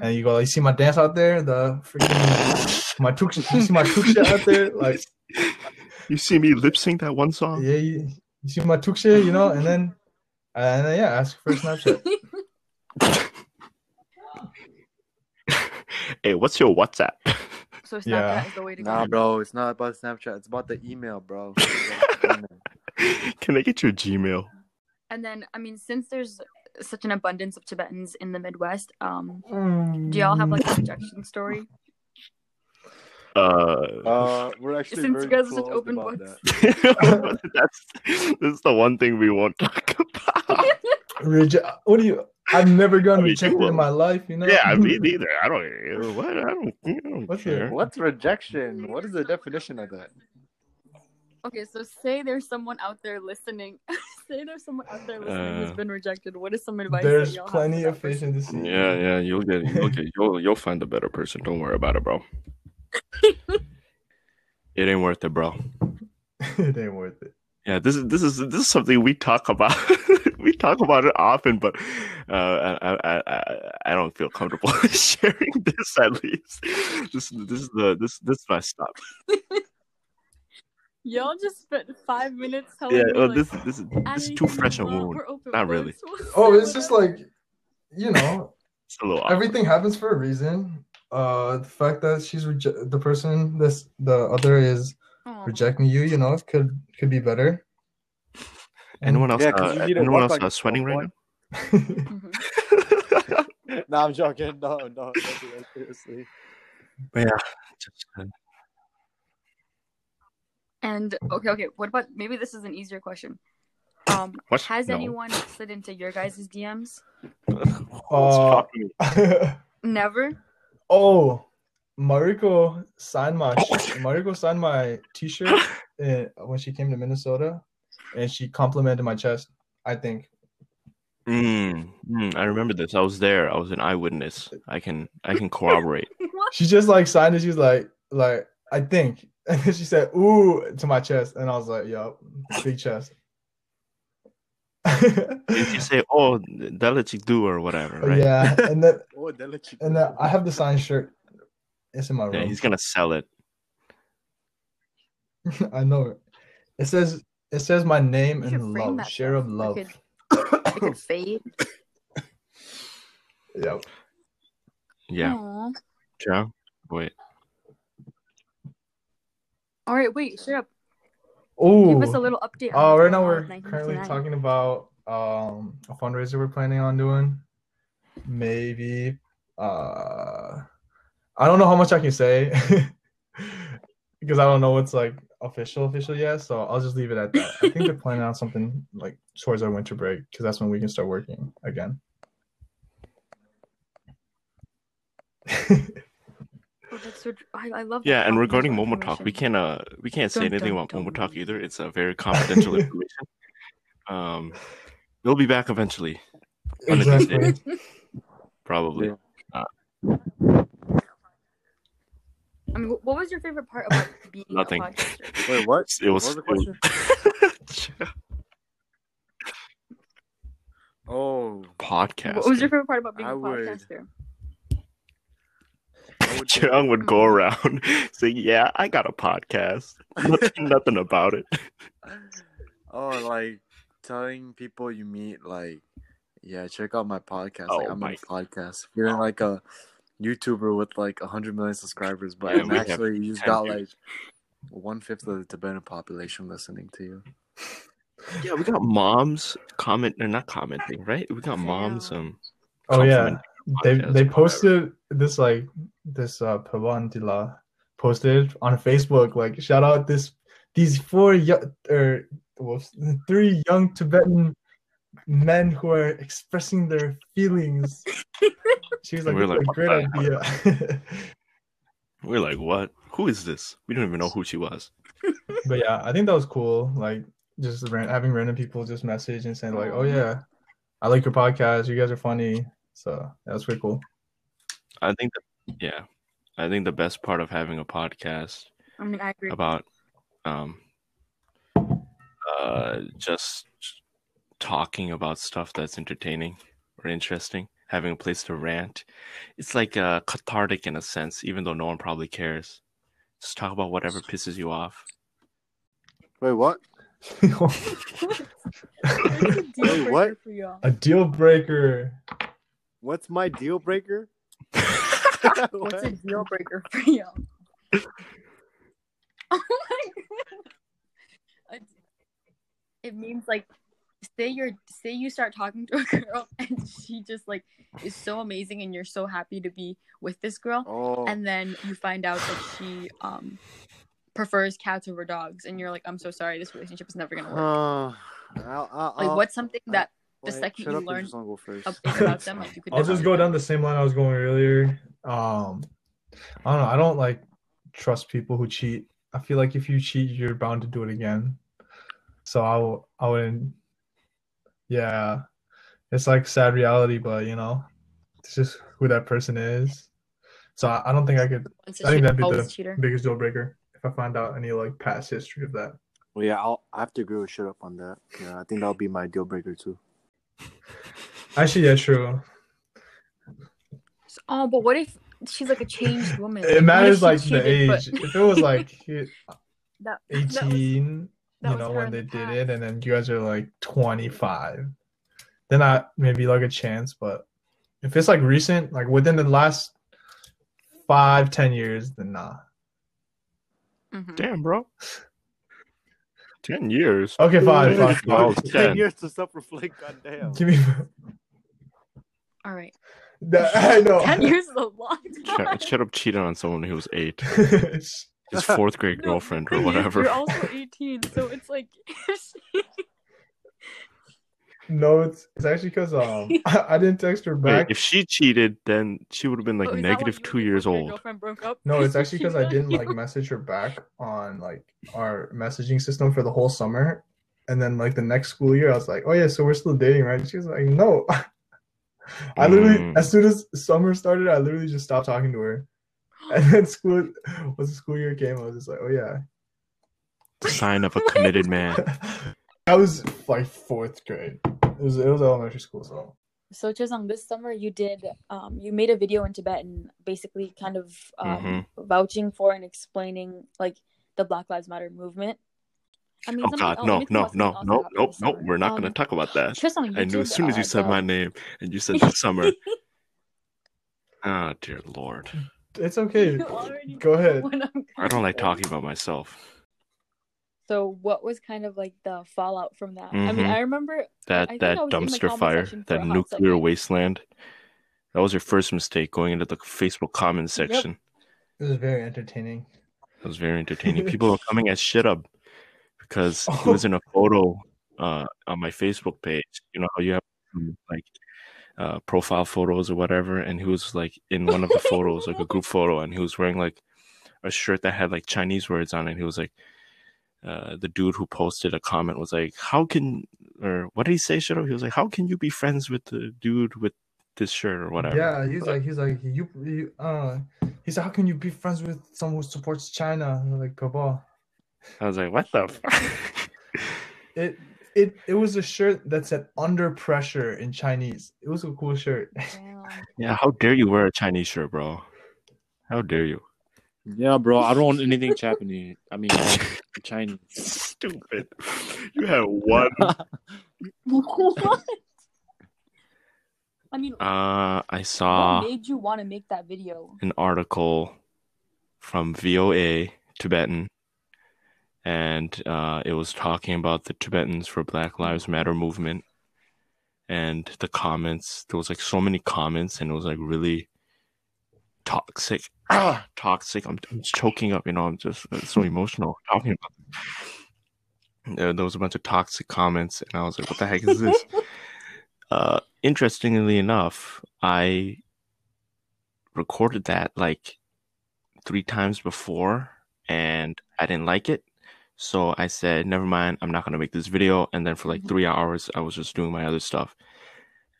Speaker 4: And you go, "You see my dance out there? The freaking my tuk, you see my tuk shit out there? (laughs) Like,
Speaker 3: You see me lip sync that one song?
Speaker 4: yeah, you, you see my tuk shit, you know?" And then, and then yeah, ask for a Snapchat. (laughs)
Speaker 3: Hey, what's your WhatsApp?
Speaker 1: So Snapchat
Speaker 4: Yeah.
Speaker 1: is the way to
Speaker 2: Nah, bro, it's not about Snapchat. It's about the email, bro. (laughs) (laughs)
Speaker 3: Can I get your Gmail?
Speaker 1: And then, I mean, since there's such an abundance of Tibetans in the Midwest, um,
Speaker 4: Mm.
Speaker 1: do y'all have like a rejection story?
Speaker 3: Uh,
Speaker 2: uh, we're actually
Speaker 1: Since
Speaker 2: very
Speaker 1: you guys are such open
Speaker 2: about
Speaker 1: books.
Speaker 2: that. (laughs) (laughs)
Speaker 3: that's this is the one thing we won't talk about.
Speaker 4: Reje- what do you? I've never gotten
Speaker 3: I mean,
Speaker 4: rejected
Speaker 3: will.
Speaker 4: in my life, you know.
Speaker 3: yeah, me neither. I don't. What? I don't. I don't
Speaker 4: What's
Speaker 3: care.
Speaker 4: it?
Speaker 2: What's rejection? What is the definition of that?
Speaker 1: Okay, so say there's someone out there listening. (laughs) say there's someone out there listening who's been rejected. What is some advice? that
Speaker 4: There's
Speaker 1: y'all
Speaker 4: plenty
Speaker 1: for
Speaker 4: of
Speaker 1: that
Speaker 4: fish in the sea.
Speaker 3: Yeah, yeah. You'll get. You'll get. You'll you'll find a better person. Don't worry about it, bro. (laughs) it ain't worth it, bro. (laughs)
Speaker 4: it ain't worth it.
Speaker 3: Yeah, this is this is this is something we talk about. we talk about it often, but uh, I, I I I don't feel comfortable sharing this. At least this this is the this this is my stop.
Speaker 1: Y'all just spent five minutes telling
Speaker 3: Yeah,
Speaker 1: me
Speaker 3: well,
Speaker 1: like,
Speaker 3: this this is this is too fresh a
Speaker 1: want,
Speaker 3: wound.
Speaker 1: open
Speaker 3: Not really. (laughs)
Speaker 4: Oh, it's just like, you know, (laughs)
Speaker 3: It's a little awkward.
Speaker 4: everything happens for a reason. Uh, the fact that she's reje- the person this the other is
Speaker 1: Aw.
Speaker 4: rejecting you, you know, could could be better. (laughs)
Speaker 3: Anyone else?
Speaker 2: Yeah, 'cause
Speaker 3: uh,
Speaker 2: you need to
Speaker 3: anyone else
Speaker 2: on
Speaker 3: uh, sweating right
Speaker 2: yourself,
Speaker 3: now?
Speaker 1: Mhm.
Speaker 2: nah, I'm joking. No, no, don't do that seriously.
Speaker 3: But yeah, just, uh,
Speaker 1: And okay, okay. What about maybe this is an easier question. Um, (laughs)
Speaker 3: What?
Speaker 1: has
Speaker 3: No.
Speaker 1: anyone slid into your guys' DMs?
Speaker 3: what's
Speaker 4: Uh,
Speaker 3: talking? (laughs)
Speaker 1: Never.
Speaker 4: oh, Mariko signed my Mariko signed my T-shirt uh, (laughs) when she came to Minnesota, and she complimented my chest. I think.
Speaker 3: Mm, mm, I remember this. I was there. I was an eyewitness. I can I can corroborate.
Speaker 1: what?
Speaker 4: She just like signed it. She was like, like I think, (laughs) and then she said, "Ooh" to my chest, and I was like, "Yup, big chest."
Speaker 3: Did you say, "Oh, Delichick do" or whatever? Right?
Speaker 4: Yeah, and then (laughs)
Speaker 2: Oh, they'll let you
Speaker 4: and then I have the signed shirt. It's in my
Speaker 3: Yeah,
Speaker 4: room.
Speaker 3: he's gonna sell it. (laughs)
Speaker 4: I know it. It says it says my name and love, share
Speaker 1: stuff.
Speaker 4: of
Speaker 1: It
Speaker 4: love.
Speaker 1: could- It could fade.
Speaker 4: Yep.
Speaker 3: Yeah.
Speaker 1: Aw.
Speaker 3: Yeah. Wait.
Speaker 1: All right, wait. Shut up.
Speaker 4: Oh,
Speaker 1: Give us a little update.
Speaker 4: Oh,
Speaker 1: what's
Speaker 4: right now we're currently talking about um a fundraiser we're planning on doing. Maybe uh I don't know how much I can say (laughs) because I don't know what's like official official yet, so I'll just leave it at that. I think they're planning on something like towards our winter break because that's when we can start working again. (laughs)
Speaker 1: Oh, that's so, I, I love.
Speaker 3: Yeah,
Speaker 1: that
Speaker 3: and regarding Momo Talk, we can't uh we can't say
Speaker 1: Dun,
Speaker 3: anything
Speaker 1: dun,
Speaker 3: about Momo Talk either. It's a very confidential (laughs) information. Um, we'll be back eventually, One of these
Speaker 4: exactly. (laughs)
Speaker 3: probably.
Speaker 2: Yeah.
Speaker 1: I mean, what was your favorite part about (laughs) being
Speaker 3: Nothing.
Speaker 1: a podcaster?
Speaker 2: Wait, what?
Speaker 3: It was.
Speaker 2: What was the question? Oh,
Speaker 3: podcast.
Speaker 1: What was your favorite part about being
Speaker 2: I
Speaker 1: a
Speaker 2: would-
Speaker 1: podcaster?
Speaker 2: I would (laughs)
Speaker 3: Chung would go around (laughs) saying, "Yeah, I got a podcast. (laughs) Nothing, nothing about it."
Speaker 2: oh, like telling people you meet, like, yeah, check out my podcast. like,
Speaker 3: Oh
Speaker 2: I'm
Speaker 3: my-
Speaker 2: on a podcast. Feeling like a YouTuber with like hundred million subscribers, but
Speaker 3: Yeah,
Speaker 2: I'm actually you just got
Speaker 3: views.
Speaker 2: like one fifth of the Tibetan population listening to you.
Speaker 3: Yeah, we got moms comment or not commenting, right? We got moms. Um,
Speaker 4: Oh yeah.
Speaker 3: complimenting
Speaker 4: they
Speaker 3: podcast,
Speaker 4: they
Speaker 3: whatever.
Speaker 4: posted this like this uh Pavandila posted on Facebook like shout out this these four young or well, three young Tibetan men who are expressing their feelings. (laughs) She was like,
Speaker 3: We're like,
Speaker 4: a great
Speaker 3: what
Speaker 4: idea. (laughs)
Speaker 3: we're like, "What? Who is this?" We don't even know who she was. (laughs)
Speaker 4: but yeah, I think that was cool. Like just ran- having random people just message and saying like, "Oh yeah, I like your podcast. You guys are funny." So that was pretty cool.
Speaker 3: I think that, yeah, I think the best part of having a podcast
Speaker 1: I mean, I agree.
Speaker 3: about um uh just talking about stuff that's entertaining or interesting having a place to rant it's like uh cathartic in a sense even though no one probably cares just talk about whatever pisses you off
Speaker 2: Wait, what? (laughs)
Speaker 1: A deal
Speaker 2: Wait, what?
Speaker 1: for
Speaker 4: a deal breaker.
Speaker 2: What's my deal breaker? (laughs)
Speaker 1: What's a deal breaker for y'all? (laughs) oh my god. It means like say you're say you start talking to a girl (laughs) and she just like is so amazing and you're so happy to be with this girl
Speaker 2: Oh,
Speaker 1: and then you find out that she um prefers cats over dogs and you're like I'm so sorry this relationship is never gonna work.
Speaker 2: uh, (sighs) I'll, I'll,
Speaker 1: like what's something that the
Speaker 2: wait,
Speaker 1: second you learn
Speaker 2: just go first.
Speaker 1: about them like you could
Speaker 4: I'll just go down the same line I was going earlier. Um, I don't know. I don't like trust people who cheat. I feel like if you cheat, you're bound to do it again. So I. I wouldn't. Yeah, it's like sad reality, but you know, it's just who that person is. So I, I don't think I could. I think that'd be the
Speaker 1: cheater.
Speaker 4: biggest deal breaker if I find out any like past history of that.
Speaker 2: Well, yeah, I'll I have to agree with shut up on that. Yeah, I think that'll be my deal breaker too.
Speaker 4: Actually, yeah, true.
Speaker 1: Oh, but what if she's like a changed woman?
Speaker 4: It
Speaker 1: What
Speaker 4: matters
Speaker 1: if she
Speaker 4: like the
Speaker 1: cheated, but
Speaker 4: age. If it was like (laughs) he-
Speaker 1: that, that was-
Speaker 4: 18
Speaker 1: that
Speaker 4: you know when they
Speaker 1: the
Speaker 4: did it and then you guys are like 25 then i maybe like a chance but if it's like recent like within the last five ten years then nah
Speaker 1: Mhm.
Speaker 3: damn bro 10 years
Speaker 4: okay fine
Speaker 2: Yeah.
Speaker 4: fine, fine.
Speaker 3: Oh,
Speaker 2: Ten
Speaker 3: ten.
Speaker 2: years to self-reflect. Goddamn.
Speaker 4: give me (laughs) (laughs)
Speaker 1: All right.
Speaker 4: that i know.
Speaker 1: Ten years is a long time.
Speaker 3: shut, shut up cheating on someone who was eight. (laughs) His fourth grade
Speaker 1: No,
Speaker 3: girlfriend or whatever.
Speaker 1: You're also (laughs) 18, so it's like (laughs)
Speaker 4: no it's, it's actually because um I, I didn't text her
Speaker 3: Wait,
Speaker 4: back.
Speaker 3: if she cheated then she would have been like
Speaker 1: Oh, is that why
Speaker 3: negative
Speaker 1: you
Speaker 3: two years old.
Speaker 1: broke up.
Speaker 4: no it's actually because i didn't like message her back on like our messaging system for the whole summer. And then like the next school year i was like oh yeah so we're still dating right? She was like no i literally
Speaker 3: Mm.
Speaker 4: as soon as summer started i literally just stopped talking to her and then school once the school year came i was just like oh yeah
Speaker 3: sign of a committed man (laughs)
Speaker 4: i was like fourth grade it was it was elementary school so
Speaker 1: So Chisang, this summer you did um you made a video in Tibetan basically kind of um
Speaker 3: Mm-hmm.
Speaker 1: vouching for and explaining like the Black Lives Matter movement. I mean
Speaker 3: oh god
Speaker 1: let
Speaker 3: no
Speaker 1: me talk
Speaker 3: no
Speaker 1: about
Speaker 3: no
Speaker 1: else that
Speaker 3: no
Speaker 1: happened
Speaker 3: no no we're not going
Speaker 1: Um,
Speaker 3: to talk about that
Speaker 1: Chisang,
Speaker 3: i knew as soon as you said
Speaker 1: the-
Speaker 3: my name and you said this (laughs) summer oh dear lord
Speaker 4: it's okay Go ahead. (laughs)
Speaker 1: I'm
Speaker 3: don't like talking about myself.
Speaker 1: So what was kind of like the fallout from that? I mean,
Speaker 3: Mhm.
Speaker 1: I remember
Speaker 3: that
Speaker 1: think
Speaker 3: that
Speaker 1: I was in the
Speaker 3: dumpster fire
Speaker 1: section for a
Speaker 3: that nuclear
Speaker 1: second.
Speaker 3: wasteland that was your first mistake going into the facebook comment section
Speaker 4: it was very entertaining
Speaker 3: It was very entertaining. People were (laughs) coming at shit up because (laughs) he
Speaker 4: Oh.
Speaker 3: was in a photo uh, on my Facebook page. You know how you have like uh, profile photos or whatever, and he was like in one of the photos, like a group photo, and he was wearing like a shirt that had like Chinese words on it. He was like, uh, the dude who posted a comment was like, "How can or what did he say? Shut up." He was like, "How can you be friends with the dude with this shirt or whatever?"
Speaker 4: Yeah, he's like he's like you, you uh he's like how can you be friends with someone who supports China? Like cabal.
Speaker 3: I was like, "What the?" Fuck? (laughs)
Speaker 4: It it it was a shirt that said under pressure in Chinese. It was a cool shirt. (laughs)
Speaker 3: Yeah, how dare you wear a Chinese shirt, bro? How dare you?
Speaker 2: Yeah, bro. I don't want anything Japanese. I mean, (laughs) Chinese.
Speaker 3: Stupid. You had one.
Speaker 1: what? I mean,
Speaker 3: Uh, I
Speaker 1: what
Speaker 3: saw
Speaker 1: made you want to make that video?
Speaker 3: an article from VOA Tibetan, and uh, it was talking about the Tibetans for Black Lives Matter movement, and the comments. There was like so many comments, and it was like really toxic. Ah, (clears throat) toxic. I'm, I'm choking up. You know, I'm just so emotional talking about. It. There, there was a bunch of toxic comments, and I was like, "What the heck is this?" (laughs) uh, interestingly enough, I recorded that like three times before and I didn't like it. So I said, never mind, I'm not going to make this video. And then for like
Speaker 1: Mhm.
Speaker 3: three hours, I was just doing my other stuff.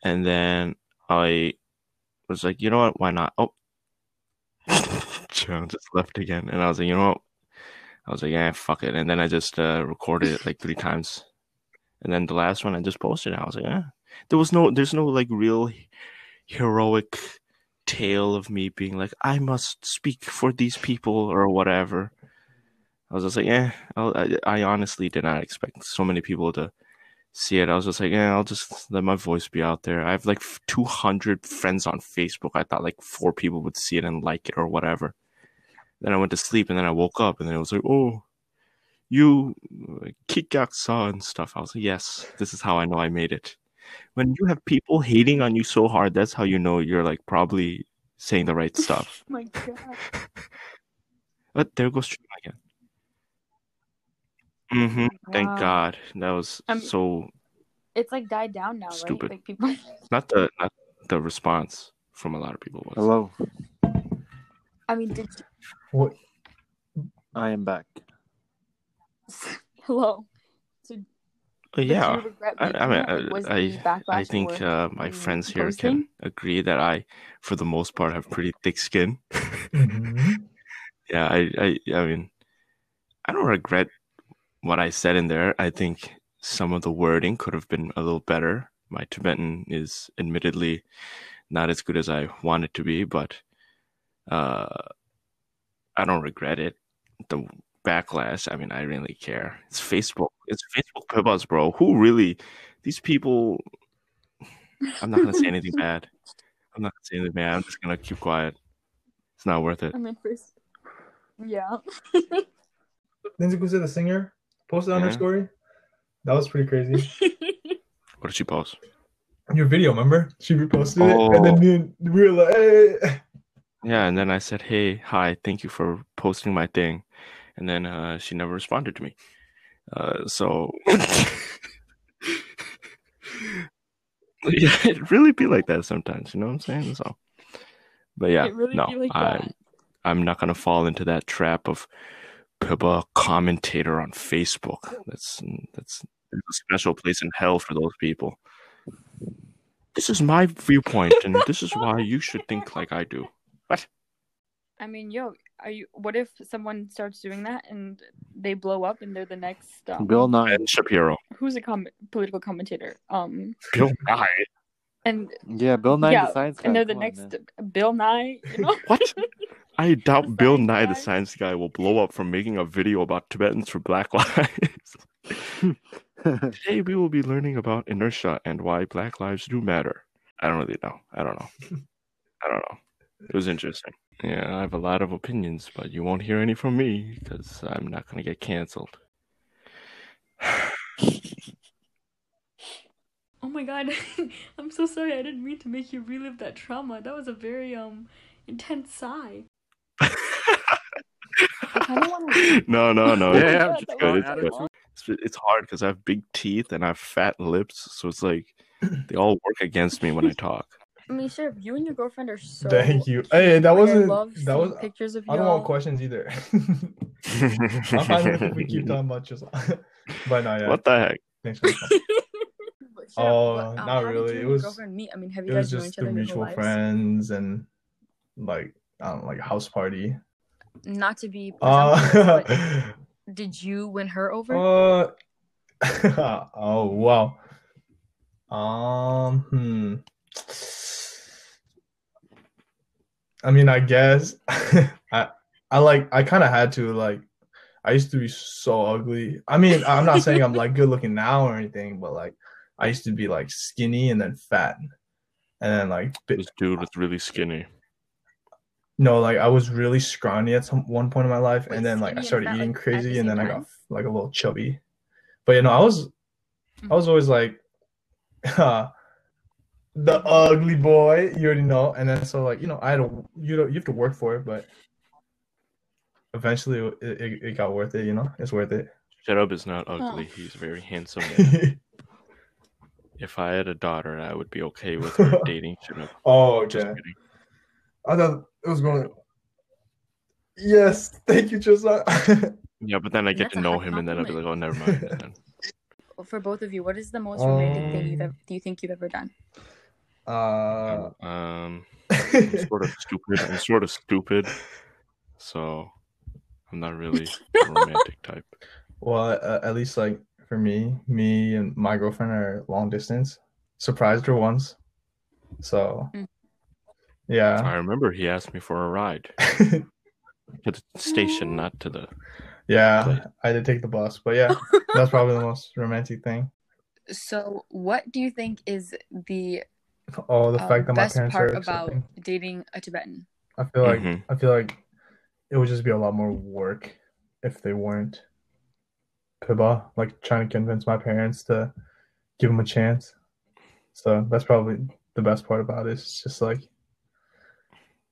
Speaker 3: And then I was like, you know what? Why not? Oh, (laughs) Joe just left again, and I was like, you know what? I was like, yeah, fuck it, and then I just uh, recorded it like three times, and then the last one I just posted. It. I was like, yeah, there was no, there's no like real heroic tale of me being like, I must speak for these people or whatever. I was just like, yeah, I, I honestly did not expect so many people to see it. I was just like, yeah, I'll just let my voice be out there. I have like 200 friends on Facebook. I thought like four people would see it and like it or whatever. Then I went to sleep and then I woke up and then it was like, oh, you saw and stuff. I was like, yes, this is how I know I made it. When you have people hating on you so hard, that's how you know you're like probably saying the right (laughs) oh stuff.
Speaker 1: my god. (laughs)
Speaker 3: but there goes Trina again. Mm-hmm. Thank
Speaker 1: Wow.
Speaker 3: God. That was
Speaker 1: Um,
Speaker 3: so
Speaker 1: It's like died down now,
Speaker 3: Stupid.
Speaker 1: right? Like people. (laughs)
Speaker 3: not the not the response from a lot of people was.
Speaker 2: Hello,
Speaker 1: I mean, did you...
Speaker 4: What?
Speaker 2: I am back. (laughs)
Speaker 1: hello?
Speaker 3: Uh, yeah. I, I mean,
Speaker 1: it? Like, was
Speaker 3: I, I, I think uh, my friends here
Speaker 1: posting?
Speaker 3: can agree that I, for the most part, have pretty thick skin. (laughs)
Speaker 4: Mhm.
Speaker 3: yeah, I, I, I mean, I don't regret what I said in there. I think some of the wording could have been a little better. My Tibetan is admittedly not as good as I want it to be, but uh, I don't regret it. The backlash, I mean, I really care. It's Facebook. It's Facebook pibas, bro. Who really? These people. I'm not gonna say anything (laughs) bad. I'm not gonna say anything bad. I'm just gonna keep quiet. It's not worth it.
Speaker 1: I mean, first, yeah. (laughs)
Speaker 4: Lindsay Kusa, the singer, posted on her story. That was pretty crazy. (laughs)
Speaker 3: What did she post?
Speaker 4: Your video, remember? She reposted it, and then
Speaker 3: Oh.
Speaker 4: me and we were like, hey.
Speaker 3: Yeah, and then I said, "Hey, hi, thank you for posting my thing," and then uh, she never responded to me. Uh, so (laughs) yeah, it really be like that sometimes. You know what I'm saying? So, but yeah,
Speaker 1: really
Speaker 3: no,
Speaker 1: like
Speaker 3: I
Speaker 1: that.
Speaker 3: I'm not gonna fall into that trap of Pibba commentator on Facebook. That's that's a special place in hell for those people. This is my viewpoint, and this is why you should think like I do. What?
Speaker 1: I mean, yo, are you? What if someone starts doing that and they blow up and they're the next um,
Speaker 2: Bill Nye.
Speaker 3: Ben Shapiro.
Speaker 1: Who's a com- political commentator? Um,
Speaker 3: Bill Nye.
Speaker 1: And
Speaker 2: Yeah, Bill Nye
Speaker 1: yeah,
Speaker 2: the Science Guy.
Speaker 1: and they're the
Speaker 2: come
Speaker 1: next
Speaker 2: man.
Speaker 1: Bill Nye. You know? (laughs)
Speaker 3: What? I doubt
Speaker 1: The
Speaker 3: Bill
Speaker 1: science
Speaker 3: Nye, the science guy, will blow up from making a video about Tibetans for Black (laughs) Lives. (laughs) Today we will be learning about inertia and why Black lives do matter. I don't really know. I don't know. I don't know. It was interesting. Yeah, I have a lot of opinions, but you won't hear any from me because I'm not going to get canceled. (sighs)
Speaker 6: Oh my god, (laughs) I'm so sorry. I didn't mean to make you relive that trauma. That was a very um intense sigh.
Speaker 1: kinda (laughs) wanna-
Speaker 3: no, no, no.
Speaker 2: Yeah,
Speaker 3: it's,
Speaker 2: yeah,
Speaker 3: it's
Speaker 1: that
Speaker 3: good. It's good. It's, it's hard because I have big teeth and I have fat lips, so it's like (clears throat) they all work against me when I talk.
Speaker 1: I mean, sure. You and your girlfriend are so.
Speaker 4: Thank you. Hey, that wasn't.
Speaker 1: love
Speaker 4: That was.
Speaker 1: pictures of you.
Speaker 4: I don't want questions either. (laughs) I'm fine with if we keep talking about just. but no, yeah.
Speaker 3: What the heck?
Speaker 4: Thanks for the comment.
Speaker 1: But shut
Speaker 4: Oh,
Speaker 1: um,
Speaker 4: not really. It was-
Speaker 1: girlfriend meet? I mean, have you guys known
Speaker 4: just
Speaker 1: each other
Speaker 4: through
Speaker 1: your whole
Speaker 4: mutual friends and like I don't know, like a house party.
Speaker 1: Not to be
Speaker 4: Uh,
Speaker 1: presumptuous, (laughs) did you win her over?
Speaker 4: uh, (laughs) oh wow. Um, hmm. I mean, I guess (laughs) I I like I kind of had to like. I used to be so ugly. I mean, I'm not saying I'm like good looking now or anything, but like I used to be like skinny and then fat, and then like bi-
Speaker 3: This dude was really skinny.
Speaker 4: no, like I was really scrawny at some one point in my life,
Speaker 1: Wait,
Speaker 4: and then like I started eating
Speaker 1: like,
Speaker 4: crazy, and then
Speaker 1: same
Speaker 4: I got like a little chubby. But you know, I was I was always like uh, (laughs) the ugly boy, you already know. And then so like you know, I had to you know you have to work for it, but eventually it, it, it got worth it. You know, it's worth it.
Speaker 3: Shut up is not ugly. He's very handsome. (laughs) if I had a daughter, I would be okay with her (laughs) dating Shut
Speaker 4: oh,
Speaker 3: Just
Speaker 4: okay.
Speaker 3: kidding.
Speaker 4: I thought it was going. Yes, thank you, Josiah. (laughs)
Speaker 3: Yeah, but then I get
Speaker 1: That's
Speaker 3: to know
Speaker 1: high
Speaker 3: him, and then I'll be like, oh, never mind. And then, (laughs)
Speaker 1: For both of you, what is the most romantic thing you've
Speaker 4: Um,
Speaker 1: ever, do you think you've ever done?
Speaker 4: Uh,
Speaker 3: Um, I'm sort of stupid. I'm sort of stupid, so I'm not really a romantic type.
Speaker 4: well, uh, at least like for me, me and my girlfriend are long distance. Surprised her once, so
Speaker 1: Mm.
Speaker 3: I
Speaker 4: yeah,
Speaker 3: remember he asked me for a ride (laughs) to the station, not to the.
Speaker 4: yeah. I did take the bus, but yeah, (laughs) that's probably the most romantic thing.
Speaker 1: So, what do you think is the
Speaker 4: Oh, the
Speaker 1: um,
Speaker 4: fact that my
Speaker 1: best
Speaker 4: parents
Speaker 1: part
Speaker 4: are
Speaker 1: about
Speaker 4: accepting.
Speaker 1: dating a Tibetan?
Speaker 4: I feel like
Speaker 3: Mhm.
Speaker 4: I feel like it would just be a lot more work if they weren't Piba, like trying to convince my parents to give them a chance. So that's probably the best part about it. It's just like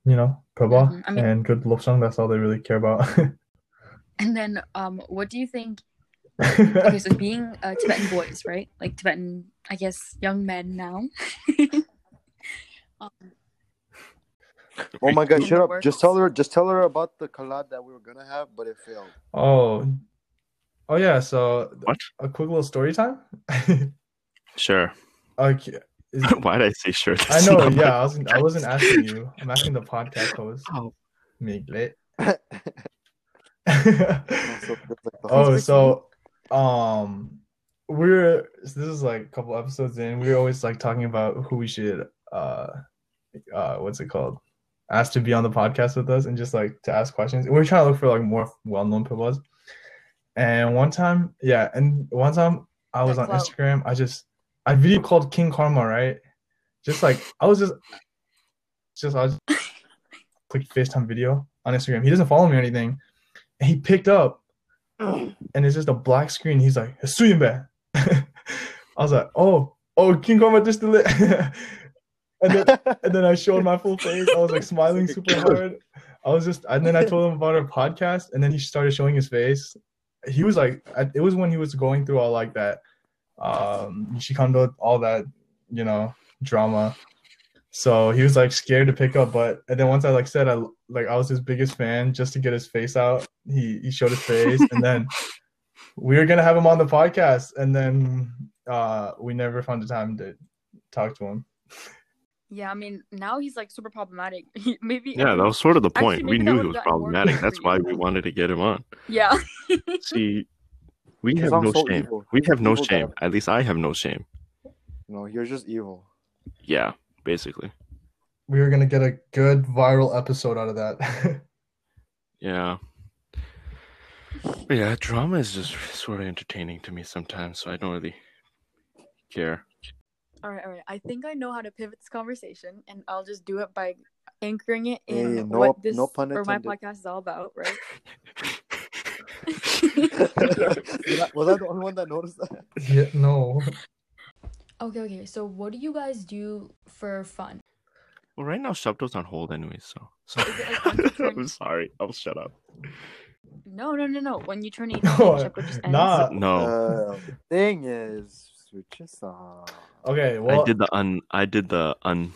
Speaker 4: you know, Piba
Speaker 1: Mhm. I mean-
Speaker 4: and good love song, that's all they really care about. (laughs)
Speaker 1: And then, um, what do you think? (laughs) Okay, so being uh, Tibetan boys, right? Like Tibetan, I guess, young men now. (laughs) um,
Speaker 2: Oh my god, shut up.
Speaker 1: works.
Speaker 2: Just tell her just tell her about the collab that we were gonna have, but it failed.
Speaker 4: oh. Oh yeah, so
Speaker 3: What?
Speaker 4: a quick little story time? (laughs)
Speaker 3: Sure.
Speaker 4: okay. (laughs) Is-
Speaker 3: Why did I say sure?
Speaker 4: I know, yeah, I wasn't I (laughs) wasn't asking you. I'm asking the podcast host.
Speaker 3: Oh.
Speaker 4: Miglet.
Speaker 2: Also, feels like the
Speaker 4: oh, so um we're this is like a couple episodes in. We are always like talking about who we should uh uh what's it called? Ask to be on the podcast with us and just like to ask questions. And we are trying to look for like more well known people. And one time, yeah, and one time I was on. Instagram. I just I video called King Karma, right? Just like I was just just I was (laughs) click FaceTime video on Instagram. He doesn't follow me or anything. And he picked up mm. and it's just a black screen. He's like. (laughs) I was like, oh, oh, King Karma just did it. (laughs) and then and then I showed my full face. I was like smiling super hard. I was just, and then I told him about our podcast, and then he started showing his face. He was like, it was when he was going through all like that, um, Shikando, all that, you know, drama. So he was like scared to pick up, but and then once I like said I like I was his biggest fan just to get his face out. He he showed his face, and then (laughs) we were gonna have him on the podcast, and then uh we never found the time to talk to him.
Speaker 1: Yeah, I mean, now he's like super problematic. (laughs) He- maybe.
Speaker 3: Yeah, that was sort of the
Speaker 1: Actually,
Speaker 3: point. we knew he was problematic. That's why we wanted to get him on.
Speaker 1: Yeah. (laughs)
Speaker 3: See, we have no
Speaker 2: so
Speaker 3: shame.
Speaker 2: evil.
Speaker 3: We have no
Speaker 2: Evil
Speaker 3: shame.
Speaker 2: guy.
Speaker 3: At least I have no shame.
Speaker 2: No, you're just evil.
Speaker 3: Yeah, basically.
Speaker 4: We were gonna get a good viral episode out of that. (laughs)
Speaker 3: Yeah. But yeah, drama is just sort of entertaining to me sometimes, so I don't really care.
Speaker 1: All right, all right. I think I know how to pivot this conversation, and I'll just do it by anchoring it
Speaker 2: Hey,
Speaker 1: in
Speaker 2: no-
Speaker 1: what this
Speaker 2: no pun
Speaker 1: or my podcast is all about, right? (laughs) (laughs)
Speaker 2: Was I- the only one that noticed that?
Speaker 4: yeah, no.
Speaker 1: okay, okay. So, what do you guys do for fun?
Speaker 3: well, right now, Shabdo's on hold anyway, so. so
Speaker 1: like (laughs) turn?
Speaker 3: I'm sorry. I'll shut up.
Speaker 1: No, no, no, no. When you turn 18,
Speaker 4: No,
Speaker 1: Shepherd just ends.
Speaker 4: nah.
Speaker 3: No,
Speaker 2: Uh, thing is, switch us on.
Speaker 4: Okay, well
Speaker 3: I did the un. I did the un.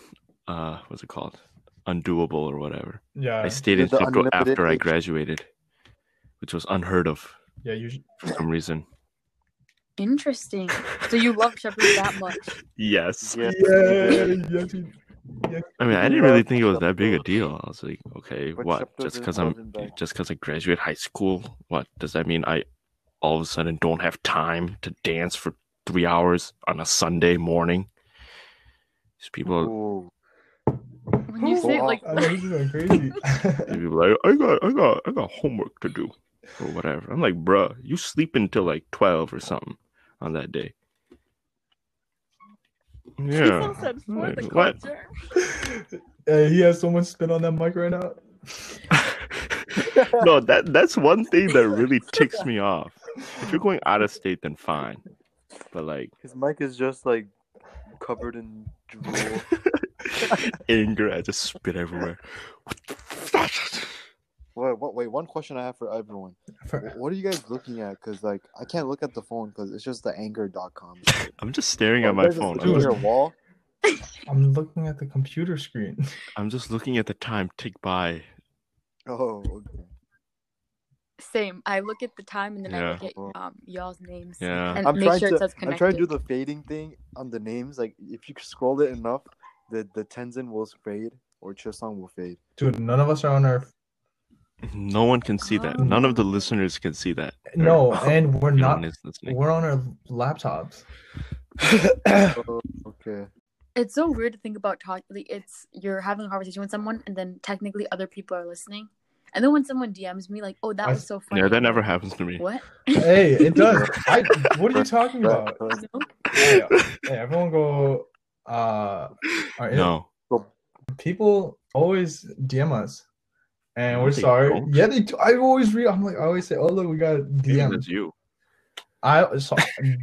Speaker 3: Uh, what's it called? Undoable or whatever.
Speaker 4: yeah,
Speaker 3: I stayed in
Speaker 2: Did the
Speaker 3: Shabdo after I graduated, which was unheard of
Speaker 4: yeah, you should,
Speaker 3: for some reason.
Speaker 1: Interesting. So you love Shepherd that much?
Speaker 3: Yes.
Speaker 2: Yeah.
Speaker 4: yeah, yes, you-
Speaker 3: I mean, I didn't really think it was that big a deal. I was like, okay,
Speaker 2: But
Speaker 3: what? Just because I'm
Speaker 2: than
Speaker 3: just because I graduate high school, what does that mean? I all of a sudden don't have time to dance for three hours on a Sunday morning. These people,
Speaker 2: Ooh.
Speaker 1: When you say like
Speaker 4: I know this is crazy. (laughs)
Speaker 3: these people like, I got, I got, I got homework to do or whatever. I'm like, bruh, you sleep until like twelve or something on that day. Yeah.
Speaker 1: said for
Speaker 3: Like,
Speaker 1: the
Speaker 3: what?
Speaker 4: Uh, (laughs) he has so much spit on that mic right now. (laughs)
Speaker 3: no, that that's one thing that really ticks me off. If you're going out of state, then fine. But like
Speaker 2: His mic is just like covered in drool. (laughs)
Speaker 3: anger, I just spit everywhere. What the fuck?
Speaker 2: wait, what, wait, one question I have for everyone.
Speaker 4: For-
Speaker 2: What are you guys looking at? Because like I can't look at the phone because it's just the anger.com. (laughs)
Speaker 3: I'm just staring
Speaker 2: Oh,
Speaker 3: at my
Speaker 2: guys just
Speaker 3: phone.
Speaker 2: looking
Speaker 3: I'm just,
Speaker 2: your wall.
Speaker 4: I'm looking at the computer screen.
Speaker 3: I'm just looking at the time tick by.
Speaker 2: Oh, okay.
Speaker 1: Same. I look at the time and then I look at um y'all's names.
Speaker 3: Yeah.
Speaker 1: And
Speaker 2: I'm
Speaker 1: make
Speaker 2: trying
Speaker 1: sure
Speaker 2: to
Speaker 1: it says
Speaker 2: I'm trying to do the fading thing on the names. Like if you scroll it enough, the the Tenzin will fade or Chisong will fade.
Speaker 4: Dude, none of us are on our
Speaker 3: No one can see that. None of the listeners can see that. (laughs)
Speaker 4: no,
Speaker 3: Or
Speaker 4: and we're not. We're on our laptops.
Speaker 2: Oh, okay.
Speaker 1: It's so weird to think about talking. Like, it's you're having a conversation with someone, and then technically other people are listening. And then when someone DMs me like, "Oh, that
Speaker 4: I-
Speaker 1: was so funny,"
Speaker 3: Yeah, that never happens to me.
Speaker 1: What? (laughs)
Speaker 4: Hey, it does. I. What are you talking (laughs) about?
Speaker 1: No?
Speaker 4: Hey, hey, everyone go. Uh, are
Speaker 3: No.
Speaker 4: people always DM us, and we're sorry.
Speaker 3: don't.
Speaker 4: Yeah, they. Do. I always read. I'm like, I always say, oh look, we got
Speaker 3: Maybe
Speaker 4: DM.
Speaker 3: That's you.
Speaker 4: I so,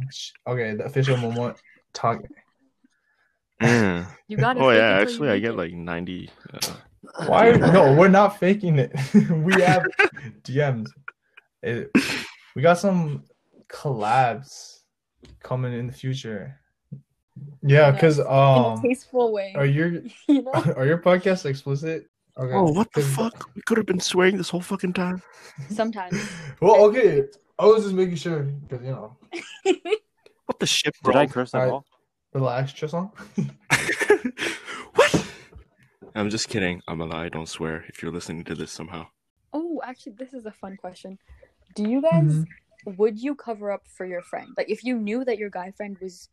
Speaker 4: (laughs) okay. The official moment talking.
Speaker 3: Yeah.
Speaker 1: You got
Speaker 3: Oh yeah, actually, I get like ninety. Uh,
Speaker 4: Why? no, we're not (laughs) faking it. (laughs) we have DMs. It- we got some collabs coming in the future. Yeah, because
Speaker 1: in a
Speaker 4: um,
Speaker 1: tasteful way.
Speaker 4: are your (laughs)
Speaker 1: you know?
Speaker 4: are your podcasts explicit? Okay.
Speaker 3: oh, what the fuck? We could have been swearing this whole fucking time.
Speaker 1: Sometimes.
Speaker 4: Well, okay. I was just making sure because you know,
Speaker 3: What the shit, bro? Did?
Speaker 2: I curse at
Speaker 4: Alright.
Speaker 2: all?
Speaker 4: relax, Tristan.
Speaker 3: What? I'm just kidding. I'm a lie. Don't swear if you're listening to this somehow.
Speaker 1: Oh, actually, this is a fun question. Do you guys would you cover up for your friend? Like, if you knew that your guy friend was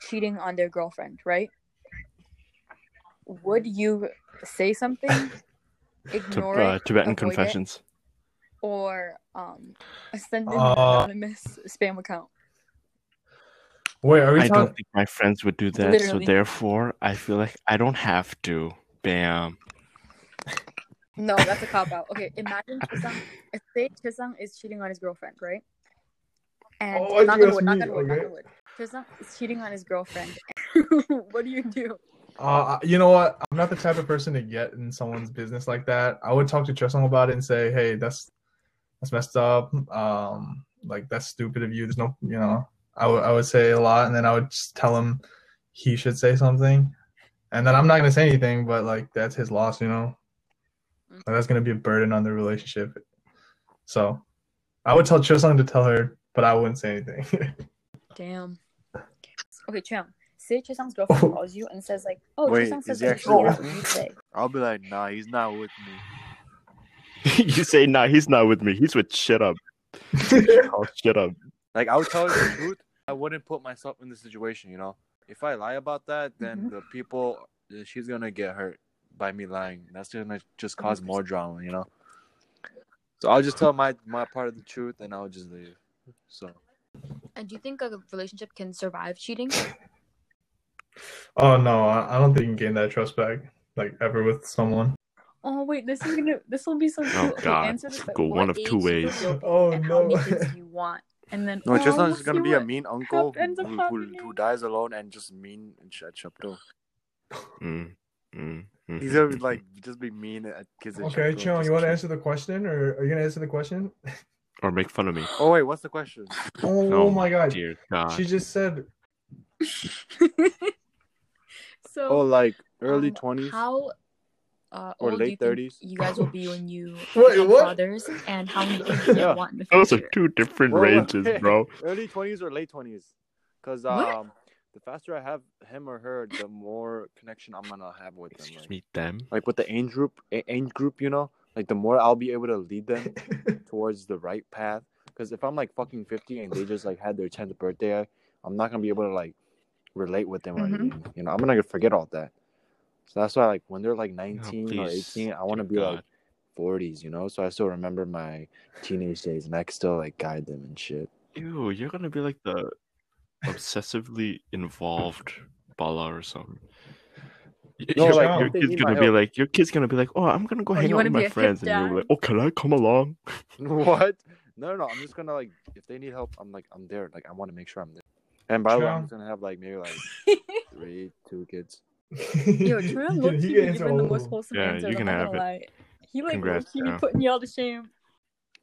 Speaker 1: cheating on their girlfriend, right? Would you say something, (laughs)
Speaker 3: To,
Speaker 1: ignore
Speaker 3: uh,
Speaker 1: it,
Speaker 3: Tibetan
Speaker 1: avoid it,
Speaker 3: confessions.
Speaker 1: or um send an
Speaker 4: Uh,
Speaker 1: anonymous spam account?
Speaker 4: Wait, are we
Speaker 3: I don't think my friends would do that,
Speaker 1: Literally.
Speaker 3: so therefore, I feel like I don't have to. Bam.
Speaker 1: No, that's a cop out. Okay, imagine Chisang. Say Chisang is cheating on his girlfriend, right? And
Speaker 4: Oh, I
Speaker 1: knock
Speaker 4: think
Speaker 1: on
Speaker 4: that's
Speaker 1: wood, knock on wood, knock
Speaker 4: okay.
Speaker 1: on wood. Chisang is cheating on his girlfriend. (laughs) what do you do?
Speaker 4: Uh, you know what? I'm not the type of person to get in someone's business like that. I would talk to Tristan about it and say, "Hey, that's that's messed up. Um, like that's stupid of you. There's no, you know." I would I would say a lot, and then I would just tell him he should say something, and then I'm not gonna say anything, but like that's his loss, you know.
Speaker 1: Mm.
Speaker 4: And that's gonna be a burden on the relationship. So, I would tell Tristan to tell her, but I wouldn't say anything. (laughs)
Speaker 1: Damn. Okay, Cham. Say Chisang's girlfriend calls you and says like, "Oh,
Speaker 2: Wait,
Speaker 1: Chisang
Speaker 2: is
Speaker 1: says
Speaker 2: he
Speaker 1: that
Speaker 2: actually
Speaker 1: here's
Speaker 2: with me?
Speaker 1: you.
Speaker 2: I'll be like, nah, he's not with me. (laughs)
Speaker 3: you say, nah, he's not with me. He's with shut up. (laughs) Oh, shut up.
Speaker 2: Like I would tell her the truth. I wouldn't put myself in the situation, you know. If I lie about that, then
Speaker 1: Mhm.
Speaker 2: the people she's gonna get hurt by me lying. That's gonna just cause more drama, you know. So I'll just tell my my part of the truth, and I'll just leave. So
Speaker 1: And do you think a relationship can survive cheating? (laughs)
Speaker 4: oh no, I, I don't think you can gain that trust back like ever with someone.
Speaker 1: Oh wait, this is gonna this will be so cute.
Speaker 3: Oh, God.
Speaker 1: answer this, like,
Speaker 3: Go one of two ways.
Speaker 4: Oh,
Speaker 1: and how many
Speaker 4: no.
Speaker 1: kids you want, and then
Speaker 2: no,
Speaker 1: oh,
Speaker 2: just
Speaker 1: we'll
Speaker 2: gonna be a mean uncle who, who, who, dies alone and just mean and shut Shapto.
Speaker 3: Mm, mm, mm,
Speaker 2: He's gonna be (laughs) like just be mean at kids.
Speaker 4: Okay,
Speaker 2: Shapto,
Speaker 4: Chon,
Speaker 2: just
Speaker 4: you want to answer the question, or are you gonna answer the question?
Speaker 3: or make fun of me.
Speaker 2: Oh wait, what's the question?
Speaker 4: Oh,
Speaker 3: Oh,
Speaker 4: my god,
Speaker 3: Dear God.
Speaker 4: she just said
Speaker 1: so (laughs)
Speaker 2: Oh, like early
Speaker 1: um,
Speaker 2: twenties.
Speaker 1: How uh,
Speaker 2: Or
Speaker 1: old
Speaker 2: late 30s?
Speaker 1: you guys will be when you (laughs)
Speaker 4: Wait,
Speaker 1: become
Speaker 4: what?
Speaker 1: fathers, and how many kids you
Speaker 2: Yeah.
Speaker 1: want in the future.
Speaker 3: Those are two different
Speaker 2: Whoa, whoa,
Speaker 3: ranges, bro.
Speaker 2: Early twenties or late twenties? Because
Speaker 1: What?
Speaker 2: um, the faster I have him or her, the more connection I'm gonna have with them.
Speaker 3: Excuse
Speaker 2: Like,
Speaker 3: me, them.
Speaker 2: like with the age group, age group, you know, like the more I'll be able to lead them (laughs) towards the right path. Because if I'm like fucking fifty and they just like had their tenth birthday, I'm not gonna be able to like relate with them or
Speaker 1: Mhm.
Speaker 2: anything. You know, I'm gonna forget all that. So that's why, like, when they're like 19 or
Speaker 3: Oh, please,
Speaker 2: 18, I want to
Speaker 3: dear
Speaker 2: be like 40s, you know. So I still remember my teenage days, and I can still like guide them and shit.
Speaker 3: Ew, you're gonna be like the obsessively involved Bala or something. Y-
Speaker 2: No,
Speaker 3: your,
Speaker 4: like,
Speaker 3: your
Speaker 2: they
Speaker 3: kid's gonna be
Speaker 2: help.
Speaker 3: like, your kid's gonna be like, oh, I'm gonna go
Speaker 1: Oh,
Speaker 3: hang out with my friends, and you're like, oh, can I come along? (laughs) (laughs)
Speaker 2: what? No, no, no. I'm just gonna like, if they need help, I'm like, I'm there. Like, I want to make sure I'm there. And by the way, I'm gonna have like maybe like (laughs) three, two kids.
Speaker 1: Yo, Tron low key be giving the most wholesome
Speaker 3: Yeah,
Speaker 1: answer.
Speaker 3: you can have it.
Speaker 1: He like low
Speaker 3: Congrats,
Speaker 1: key be
Speaker 3: yeah.
Speaker 1: putting y'all to shame.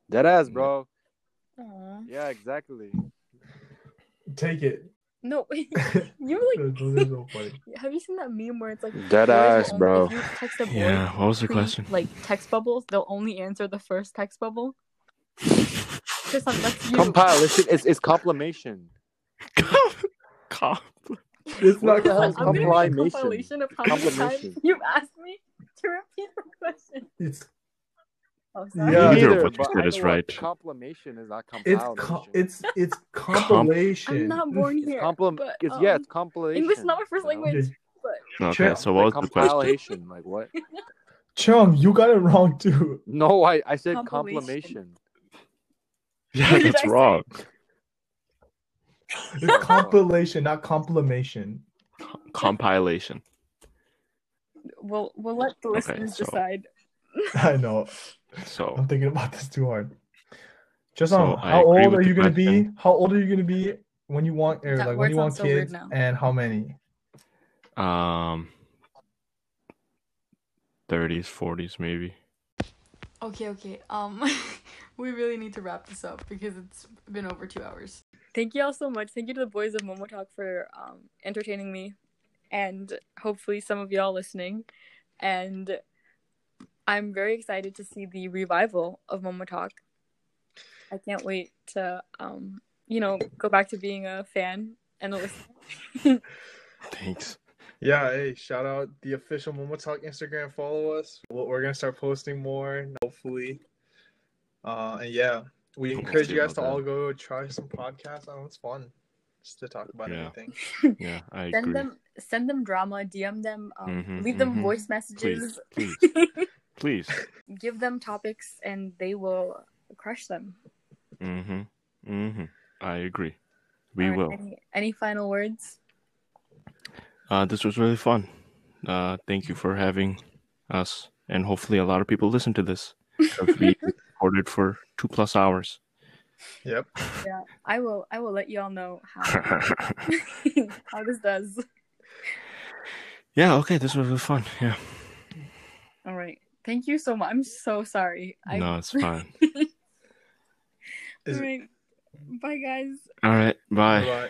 Speaker 2: Dead ass, bro.
Speaker 1: Aw.
Speaker 2: Yeah, exactly.
Speaker 4: Take it.
Speaker 1: No, (laughs) you (laughs) like.
Speaker 4: Those are so.
Speaker 1: Have you seen that meme where it's like
Speaker 2: Dead ass,
Speaker 1: only-
Speaker 2: bro.
Speaker 1: Text a boy
Speaker 3: Yeah, what was the question?
Speaker 1: Like text bubbles, they'll only answer the first text bubble. (laughs) Tristan, that's you.
Speaker 2: Compile. It's, it's it's complimation.
Speaker 3: Cop.
Speaker 4: It's
Speaker 2: What
Speaker 4: not
Speaker 2: the hell is
Speaker 1: I'm gonna a
Speaker 2: complimation?
Speaker 1: compilation of how many times
Speaker 2: Complimation. (laughs)
Speaker 1: you've asked me to repeat the question.
Speaker 4: It's
Speaker 1: Oh.
Speaker 4: Yeah.
Speaker 3: Neither of
Speaker 2: Neither,
Speaker 3: what you
Speaker 2: but
Speaker 3: said is
Speaker 2: know what
Speaker 3: right.
Speaker 2: Complimation is not
Speaker 4: it's co- it's it's (laughs) compilation.
Speaker 1: I'm not born
Speaker 2: It's
Speaker 1: here.
Speaker 2: complim-
Speaker 1: but,
Speaker 2: it's,
Speaker 1: um,
Speaker 2: yeah, it's compilation.
Speaker 1: English is not my first
Speaker 2: you know?
Speaker 1: language.
Speaker 4: Okay.
Speaker 1: But
Speaker 3: Okay,
Speaker 4: Sure.
Speaker 3: so what was the question?
Speaker 2: compilation, like what? (laughs)
Speaker 4: Chung, you got it wrong too.
Speaker 2: No, I, I said
Speaker 1: Compilation.
Speaker 2: complimation.
Speaker 3: Yeah, that's wrong.
Speaker 4: It's compilation, not complimation.
Speaker 3: Compilation.
Speaker 1: we'll we'll let the
Speaker 3: Okay,
Speaker 1: listeners
Speaker 3: so-
Speaker 1: decide. (laughs)
Speaker 4: I know.
Speaker 3: So
Speaker 4: I'm thinking about this too hard. Just
Speaker 3: So
Speaker 4: um,
Speaker 3: I
Speaker 4: how old are you gonna be? How old are you gonna be when you want or
Speaker 1: That
Speaker 4: like when you want
Speaker 1: sounds so
Speaker 4: kids? And how many?
Speaker 3: um 30s, 40s maybe.
Speaker 7: Okay, okay. Um, (laughs) we really need to wrap this up because it's been over two hours.
Speaker 1: Thank you all so much. Thank you to the boys of Momo Talk for um, entertaining me, and hopefully some of y'all listening. And I'm very excited to see the revival of Momo Talk. I can't wait to, um, you know, go back to being a fan and a listener. (laughs)
Speaker 3: Thanks.
Speaker 4: Yeah, hey, shout out the official Momo Talk Instagram. Follow us. We're we're gonna start posting more, hopefully. Uh, and yeah, we
Speaker 3: We'll
Speaker 4: encourage you guys to
Speaker 3: that.
Speaker 4: all go try some podcasts. I know it's fun just to talk about
Speaker 3: Yeah.
Speaker 4: anything. (laughs)
Speaker 3: Yeah, I
Speaker 1: send
Speaker 3: agree.
Speaker 1: them, send them drama, DM them, um,
Speaker 3: Mhm,
Speaker 1: leave them
Speaker 3: mhm.
Speaker 1: voice messages,
Speaker 3: Please, Please. (laughs)
Speaker 1: give them topics, and they will crush them.
Speaker 3: Mm-hmm. Mm-hmm. I agree. We
Speaker 1: All right,
Speaker 3: will.
Speaker 1: Any, any final words?
Speaker 3: Uh, this was really fun. Uh, thank you for having us, and hopefully a lot of people listen to this. (laughs) 'cause we recorded for two plus hours.
Speaker 4: Yep.
Speaker 1: Yeah, I will. I will let you all know how (laughs) how this does.
Speaker 3: yeah. Okay. This was really fun. Yeah.
Speaker 1: All right. Thank you so much. I'm so sorry. I,
Speaker 3: No, it's (laughs) fine.
Speaker 4: Is
Speaker 1: All
Speaker 4: it-
Speaker 1: Bye, guys.
Speaker 3: All right. Bye.
Speaker 4: Bye.